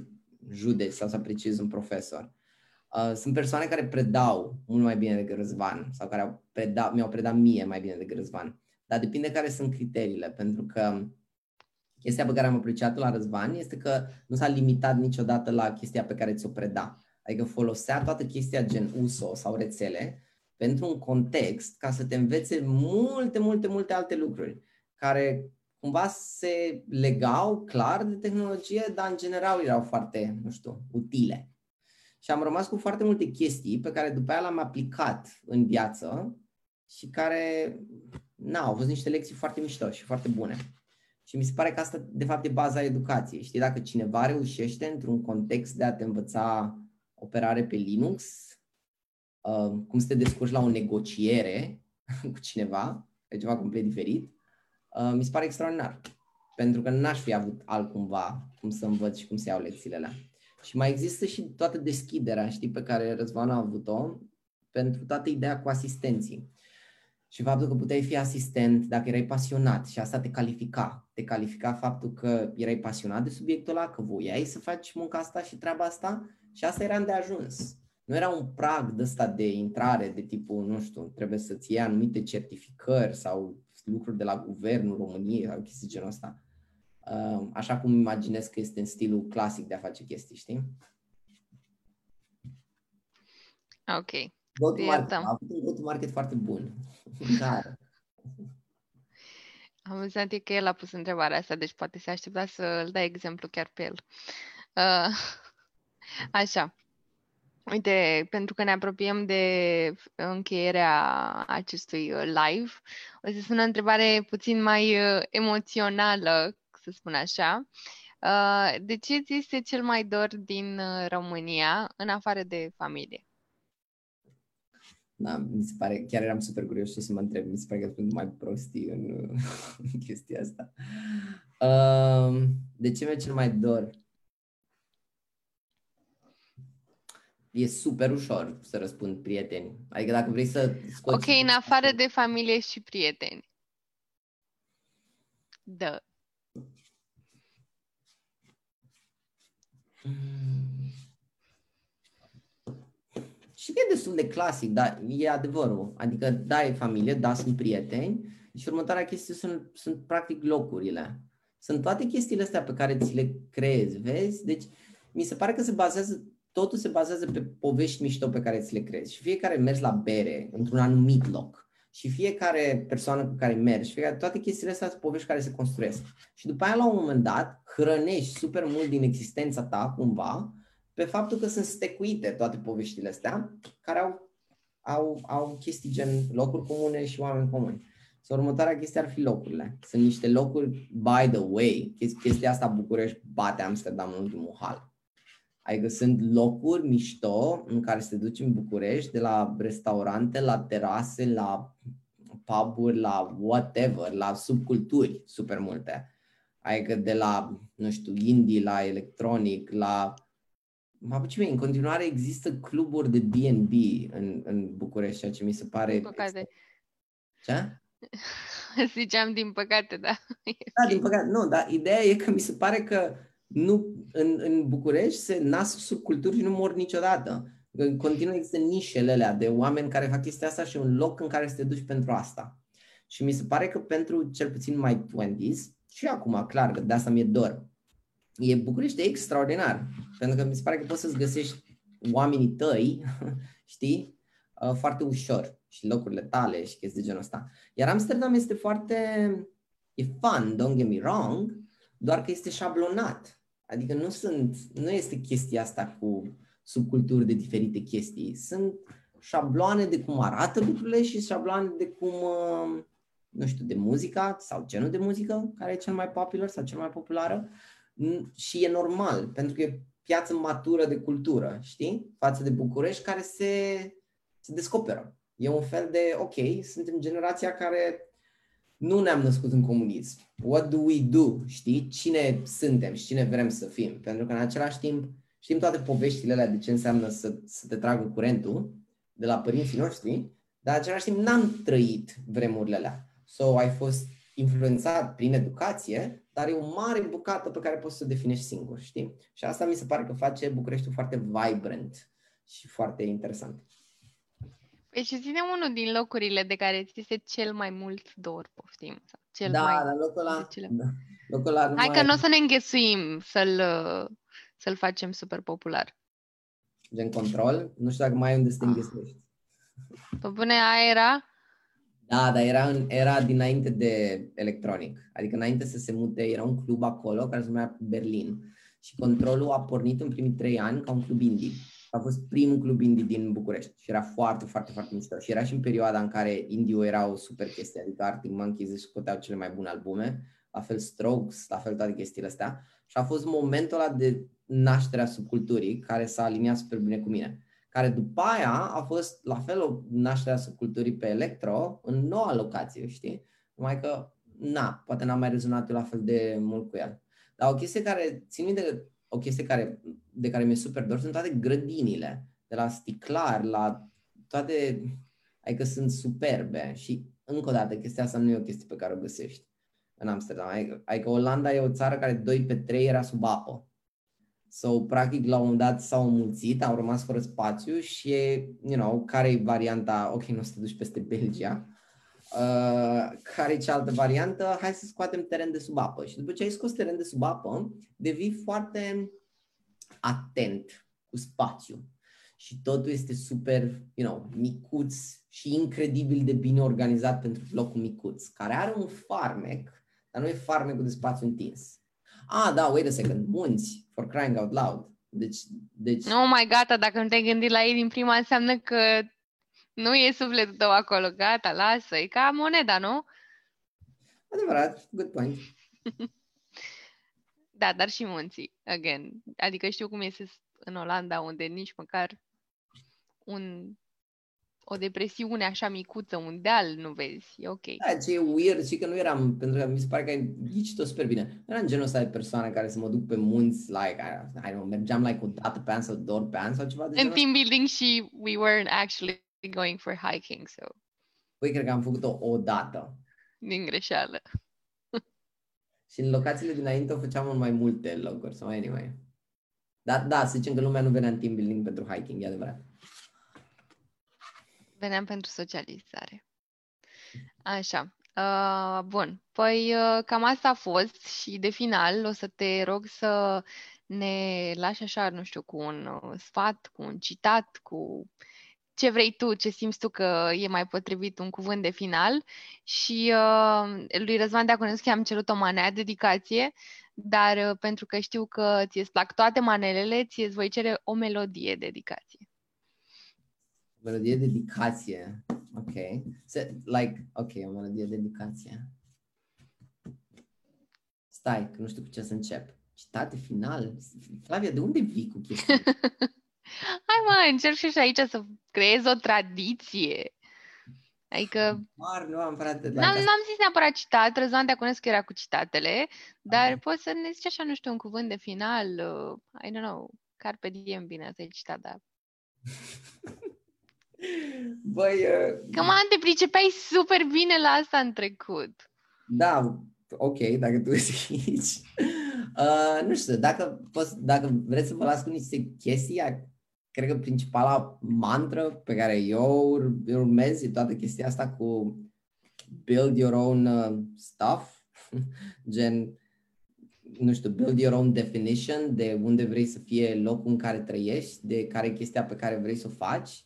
judeci sau să apreciezi un profesor. Uh, sunt persoane care predau mult mai bine decât Răzvan sau care au predat, mi-au predat mie mai bine decât Răzvan. Dar depinde care sunt criteriile, pentru că chestia pe care am apreciat-o la Răzvan este că nu s-a limitat niciodată la chestia pe care ți-o preda. Adică folosea toată chestia gen USO sau rețele pentru un context ca să te învețe multe, multe, multe alte lucruri care cumva se legau clar de tehnologie, dar în general erau foarte, nu știu, utile. Și am rămas cu foarte multe chestii pe care după aia le-am aplicat în viață și care, na, au fost niște lecții foarte mișto și foarte bune. Și mi se pare că asta, de fapt, e baza educației. Știi, dacă cineva reușește într-un context de a te învăța operare pe Linux, uh, cum să te descurci la o negociere cu cineva, e ceva complet diferit, uh, mi se pare extraordinar. Pentru că n-aș fi avut altcumva cum să învăț și cum să iau lecțiile alea. Și mai există și toată deschiderea, știi, pe care Răzvan a avut-o pentru toată ideea cu asistenții. Și faptul că puteai fi asistent dacă erai pasionat și asta te califica. Te califica faptul că erai pasionat de subiectul ăla, că voiai să faci munca asta și treaba asta și asta era de ajuns. Nu era un prag de ăsta de intrare de tipul, nu știu, trebuie să-ți iei anumite certificări sau lucruri de la guvernul României sau chestii genul ăsta. Uh, așa cum imaginez că este în stilul clasic de a face chestii, știi? Ok. Go-to-market. A avut un go-to-market foarte bun. Dar... Am văzut că el a pus întrebarea asta, deci poate se aștepta să îl dai exemplu chiar pe el. Uh, așa. Uite, pentru că ne apropiem de încheierea acestui uh, live, o să spun o întrebare puțin mai uh, emoțională, să spun așa. Uh, de ce ți este cel mai dor din România, în afară de familie? Da, mi se pare, chiar eram super curios și să mă întreb, mi se pare că sunt mai prostii în, în chestia asta. Uh, de ce mi-e cel mai dor? e super ușor să răspund prieteni. Adică dacă vrei să scoți... Ok, în afară de familie și prieteni. Da. Și e destul de clasic, dar e adevărul. Adică, da, e familie, da, sunt prieteni și următoarea chestie sunt, sunt practic locurile. Sunt toate chestiile astea pe care ți le creezi, vezi? Deci, mi se pare că se bazează totul se bazează pe povești mișto pe care ți le crezi. Și fiecare mers la bere într-un anumit loc. Și fiecare persoană cu care mergi, fiecare, toate chestiile astea sunt povești care se construiesc. Și după aia, la un moment dat, hrănești super mult din existența ta, cumva, pe faptul că sunt stecuite toate poveștile astea, care au, au, au chestii gen locuri comune și oameni comuni. Sau următoarea chestie ar fi locurile. Sunt niște locuri, by the way, chestia asta București bate Amsterdam în ultimul hal. Adică sunt locuri mișto în care să te duci în București, de la restaurante, la terase, la puburi, la whatever, la subculturi super multe. Adică de la, nu știu, indie, la electronic, la... Mă ce în continuare există cluburi de B&B în, în București, ceea ce mi se pare... Din păcate. Ce? Ziceam din păcate, da. Da, din păcate. Nu, dar ideea e că mi se pare că nu, în, în București se nasc subculturi și nu mor niciodată. Continuă există nișele alea de oameni care fac chestia asta și un loc în care să te duci pentru asta. Și mi se pare că pentru cel puțin mai 20s, și acum, clar, că de asta mi-e dor, e București e extraordinar. Pentru că mi se pare că poți să-ți găsești oamenii tăi, știi, uh, foarte ușor și locurile tale și chestii de genul ăsta. Iar Amsterdam este foarte, e fun, don't get me wrong, doar că este șablonat. Adică nu sunt, nu este chestia asta cu subculturi de diferite chestii. Sunt șabloane de cum arată lucrurile și șabloane de cum, uh, nu știu, de muzica sau genul de muzică care e cel mai popular sau cel mai populară. Și e normal, pentru că e piață matură de cultură, știi? Față de București, care se, se descoperă. E un fel de, ok, suntem generația care nu ne-am născut în comunism. What do we do? Știi? Cine suntem și cine vrem să fim? Pentru că în același timp știm toate poveștile alea de ce înseamnă să, să te tragă curentul de la părinții noștri, dar în același timp n-am trăit vremurile alea. So, ai fost influențat prin educație, dar e o mare bucată pe care poți să o definești singur, știi? Și asta mi se pare că face Bucureștiul foarte vibrant și foarte interesant. Deci zine unul din locurile de care ți este cel mai mult dor, poftim. Sau cel da, mai la locul ăla, cele... da, locul ăla Hai că nu o să ne înghesuim să-l, să-l facem super popular. Gen control? Nu știu dacă mai ai unde să te ah. înghesuiești. Pe bune, aia era? Da, dar era, în, era dinainte de electronic. Adică înainte să se mute, era un club acolo care se numea Berlin. Și controlul a pornit în primii trei ani ca un club indie. A fost primul club indie din București și era foarte, foarte, foarte mișto. Și era și în perioada în care indie era o super chestie, adică Arctic Monkeys își scoteau cele mai bune albume, la fel Strokes, la fel toate chestiile astea. Și a fost momentul ăla de nașterea subculturii care s-a aliniat super bine cu mine care după aia a fost la fel o naștere a subculturii pe electro în noua locație, știi? Numai că, na, poate n-am mai rezonat eu la fel de mult cu el. Dar o chestie care, țin minte, o chestie care, de care mi-e super dor sunt toate grădinile, de la sticlar, la toate, adică sunt superbe și încă o dată, chestia asta nu e o chestie pe care o găsești în Amsterdam. Adică, adică Olanda e o țară care 2 pe 3 era sub apă. So, practic, la un moment dat s-au mulțit, au rămas fără spațiu și, you know, care e varianta, ok, nu o să te duci peste Belgia, uh, care e cealaltă variantă, hai să scoatem teren de sub apă. Și după ce ai scos teren de sub apă, devii foarte atent cu spațiu. Și totul este super, you know, micuț și incredibil de bine organizat pentru locul micuț, care are un farmec, dar nu e farmecul de spațiu întins Ah, da, wait a second, munți, for crying out loud. Deci, deci... Nu oh mai gata, dacă nu te-ai gândit la ei din prima, înseamnă că nu e sufletul tău acolo. Gata, lasă, e ca moneda, nu? Adevărat, good point. da, dar și munții, again. Adică știu cum este în Olanda, unde nici măcar un o depresiune așa micuță, un deal, nu vezi, e ok. Da, ce e weird și că nu eram, pentru că mi se pare că ai ghicit-o super bine. Nu eram genul ăsta de persoane care să mă duc pe munți, like, I, I don't know, mergeam like o dată pe an sau două pe an sau ceva de În team building și we weren't actually going for hiking, so. Păi cred că am făcut-o o dată. Din greșeală. și în locațiile dinainte o făceam în mai multe locuri, sau anyway. Da, da, să zicem că lumea nu venea în team building pentru hiking, e adevărat. Veneam pentru socializare. Așa. Uh, bun. Păi uh, cam asta a fost și de final o să te rog să ne lași așa, nu știu, cu un uh, sfat, cu un citat, cu ce vrei tu, ce simți tu că e mai potrivit un cuvânt de final și uh, lui Răzvan Deaconescu am cerut o manea dedicație, dar uh, pentru că știu că ți-e plac toate manelele, ți-e voi cere o melodie dedicație melodie dedicație. Ok. So, like, ok, o melodie dedicație. Stai, că nu știu cu ce să încep. Citate final? Flavia, de unde vii cu chestia? Hai mă, încerc și aici să creez o tradiție. Adică... Mar, nu am frate. N-am, n-am zis neapărat citat, Răzvan Deaconescu era cu citatele, dar okay. poți să ne zici așa, nu știu, un cuvânt de final, uh, I don't know, carpe diem, bine, asta e citat, dar... Băi... Uh... Că mă, te pricepeai super bine la asta în trecut. Da, ok, dacă tu zici. Uh, nu știu, dacă, poți, dacă vreți să vă las cu niște chestii, cred că principala mantră pe care eu urmez e toată chestia asta cu build your own uh, stuff, gen, nu știu, build your own definition de unde vrei să fie locul în care trăiești, de care e chestia pe care vrei să o faci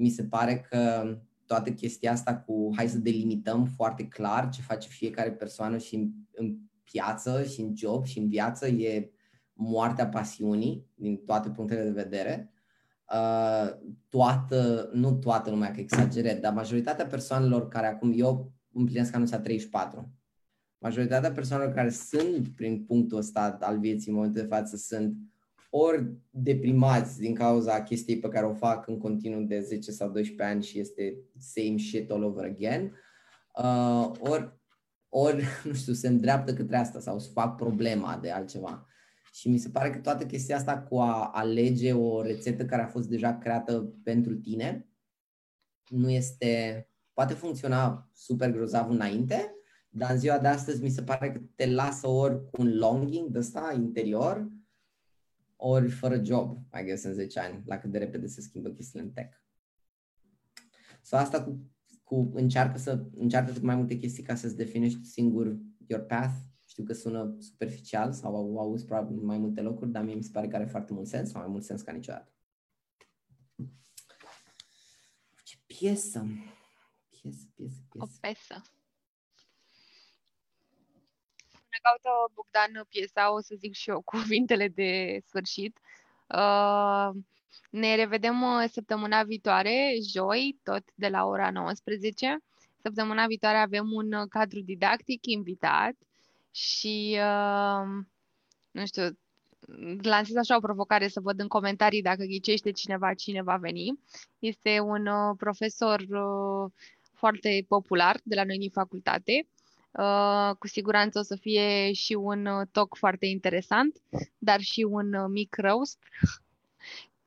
mi se pare că toată chestia asta cu hai să delimităm foarte clar ce face fiecare persoană și în, în piață și în job și în viață e moartea pasiunii din toate punctele de vedere. Uh, toată, nu toată lumea, că exagerez, dar majoritatea persoanelor care acum, eu împlinesc anul ăsta 34, majoritatea persoanelor care sunt prin punctul ăsta al vieții în momentul de față sunt ori deprimați din cauza chestiei pe care o fac în continuu de 10 sau 12 ani și este same shit all over again, uh, ori, ori, nu știu, se îndreaptă către asta sau să fac problema de altceva. Și mi se pare că toată chestia asta cu a alege o rețetă care a fost deja creată pentru tine nu este, poate funcționa super grozav înainte, dar în ziua de astăzi mi se pare că te lasă ori cu un longing de ăsta interior, ori fără job, I guess, în 10 ani, la cât de repede se schimbă chestiile în tech. So asta cu, cu încearcă să încearcă cât mai multe chestii ca să-ți definești singur your path. Știu că sună superficial sau au auzit probabil în mai multe locuri, dar mie mi se pare că are foarte mult sens, sau mai mult sens ca niciodată. Ce bine piesă. Piesă, piesă, piesă. O piesă. Până caută Bogdan piesa, o să zic și eu cuvintele de sfârșit. Uh, ne revedem uh, săptămâna viitoare, joi, tot de la ora 19. Săptămâna viitoare avem un uh, cadru didactic invitat și, uh, nu știu, lansez așa o provocare să văd în comentarii dacă ghicește cineva cine va veni. Este un uh, profesor uh, foarte popular de la noi din facultate. Uh, cu siguranță o să fie și un uh, talk foarte interesant, dar și un uh, mic roast,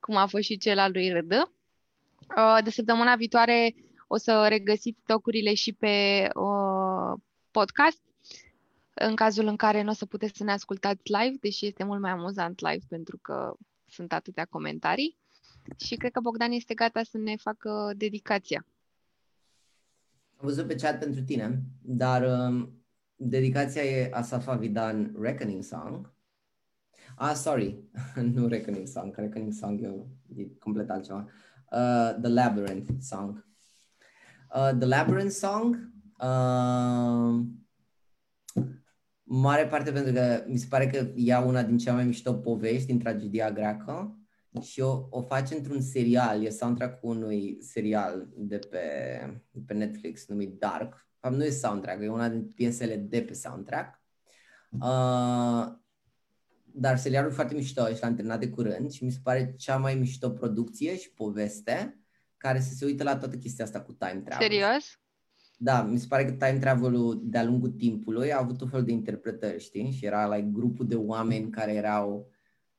cum a fost și cel al lui Râdă. Uh, de săptămâna viitoare o să regăsiți tocurile și pe uh, podcast în cazul în care nu o să puteți să ne ascultați live, deși este mult mai amuzant live pentru că sunt atâtea comentarii. Și cred că Bogdan este gata să ne facă dedicația. Am văzut pe chat pentru tine, dar um, dedicația e Asafa Vidan Reckoning Song. Ah, sorry, nu Reckoning Song, Reckoning Song e, e complet altceva. Uh, The Labyrinth Song. Uh, The Labyrinth Song uh, mare parte pentru că mi se pare că ia una din cea mai mișto povești din tragedia greacă și o, o face într-un serial, e soundtrack unui serial de pe, de pe Netflix numit Dark. Fapt, nu e soundtrack, e una din piesele de pe soundtrack. Uh, dar serialul e foarte mișto și l-am terminat de curând și mi se pare cea mai mișto producție și poveste care să se uită la toată chestia asta cu time travel. Serios? Da, mi se pare că time travel-ul de-a lungul timpului a avut un fel de interpretări, știi? Și era like, grupul de oameni care erau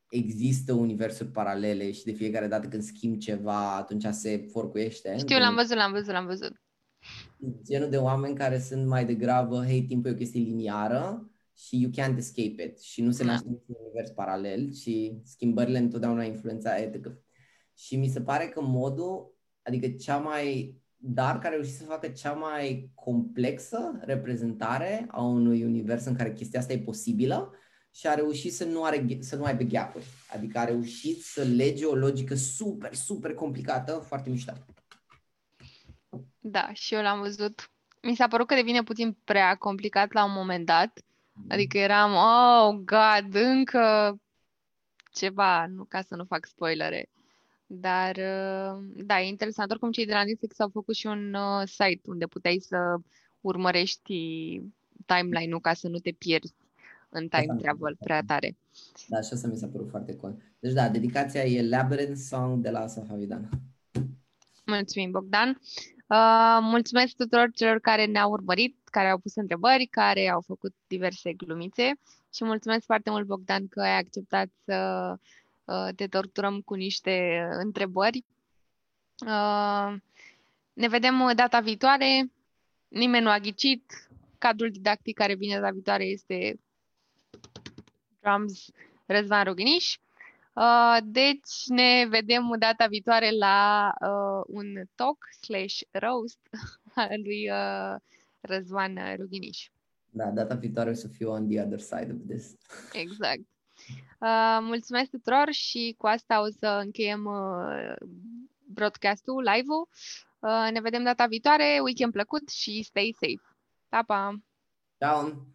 există universuri paralele și de fiecare dată când schimb ceva, atunci se forcuiește. Știu, l-am văzut, l-am văzut, l-am văzut. Genul de oameni care sunt mai degrabă, hei, timpul e o chestie liniară și you can't escape it și nu se da. naște niciun univers paralel și schimbările întotdeauna influența etică. Și mi se pare că modul, adică cea mai dar care a reușit să facă cea mai complexă reprezentare a unui univers în care chestia asta e posibilă și a reușit să nu, are, să nu aibă gap Adică a reușit să lege o logică super, super complicată, foarte mișto. Da, și eu l-am văzut. Mi s-a părut că devine puțin prea complicat la un moment dat. Mm. Adică eram, oh, God, încă ceva, nu ca să nu fac spoilere. Dar, uh, da, e interesant. Oricum, cei de la Netflix au făcut și un uh, site unde puteai să urmărești timeline-ul ca să nu te pierzi în time da, travel prea tare. Da, și asta mi s-a părut foarte cool. Deci, da, dedicația e Labyrinth Song de la Safa Vidan. Mulțumim, Bogdan. Uh, mulțumesc tuturor celor care ne-au urmărit, care au pus întrebări, care au făcut diverse glumițe și mulțumesc foarte mult, Bogdan, că ai acceptat să Uh, te torturăm cu niște întrebări. Uh, ne vedem data viitoare. Nimeni nu a ghicit. Cadrul didactic care vine data viitoare este Drums Răzvan Ruginiș. Uh, deci ne vedem data viitoare la un talk slash roast al lui Răzvan Ruginiș. Da, data viitoare o să fiu on the other side of this. Exact. Uh, mulțumesc tuturor și cu asta o să încheiem uh, broadcast-ul, live-ul. Uh, ne vedem data viitoare, weekend plăcut și stay safe. Pa, pa! Ciao!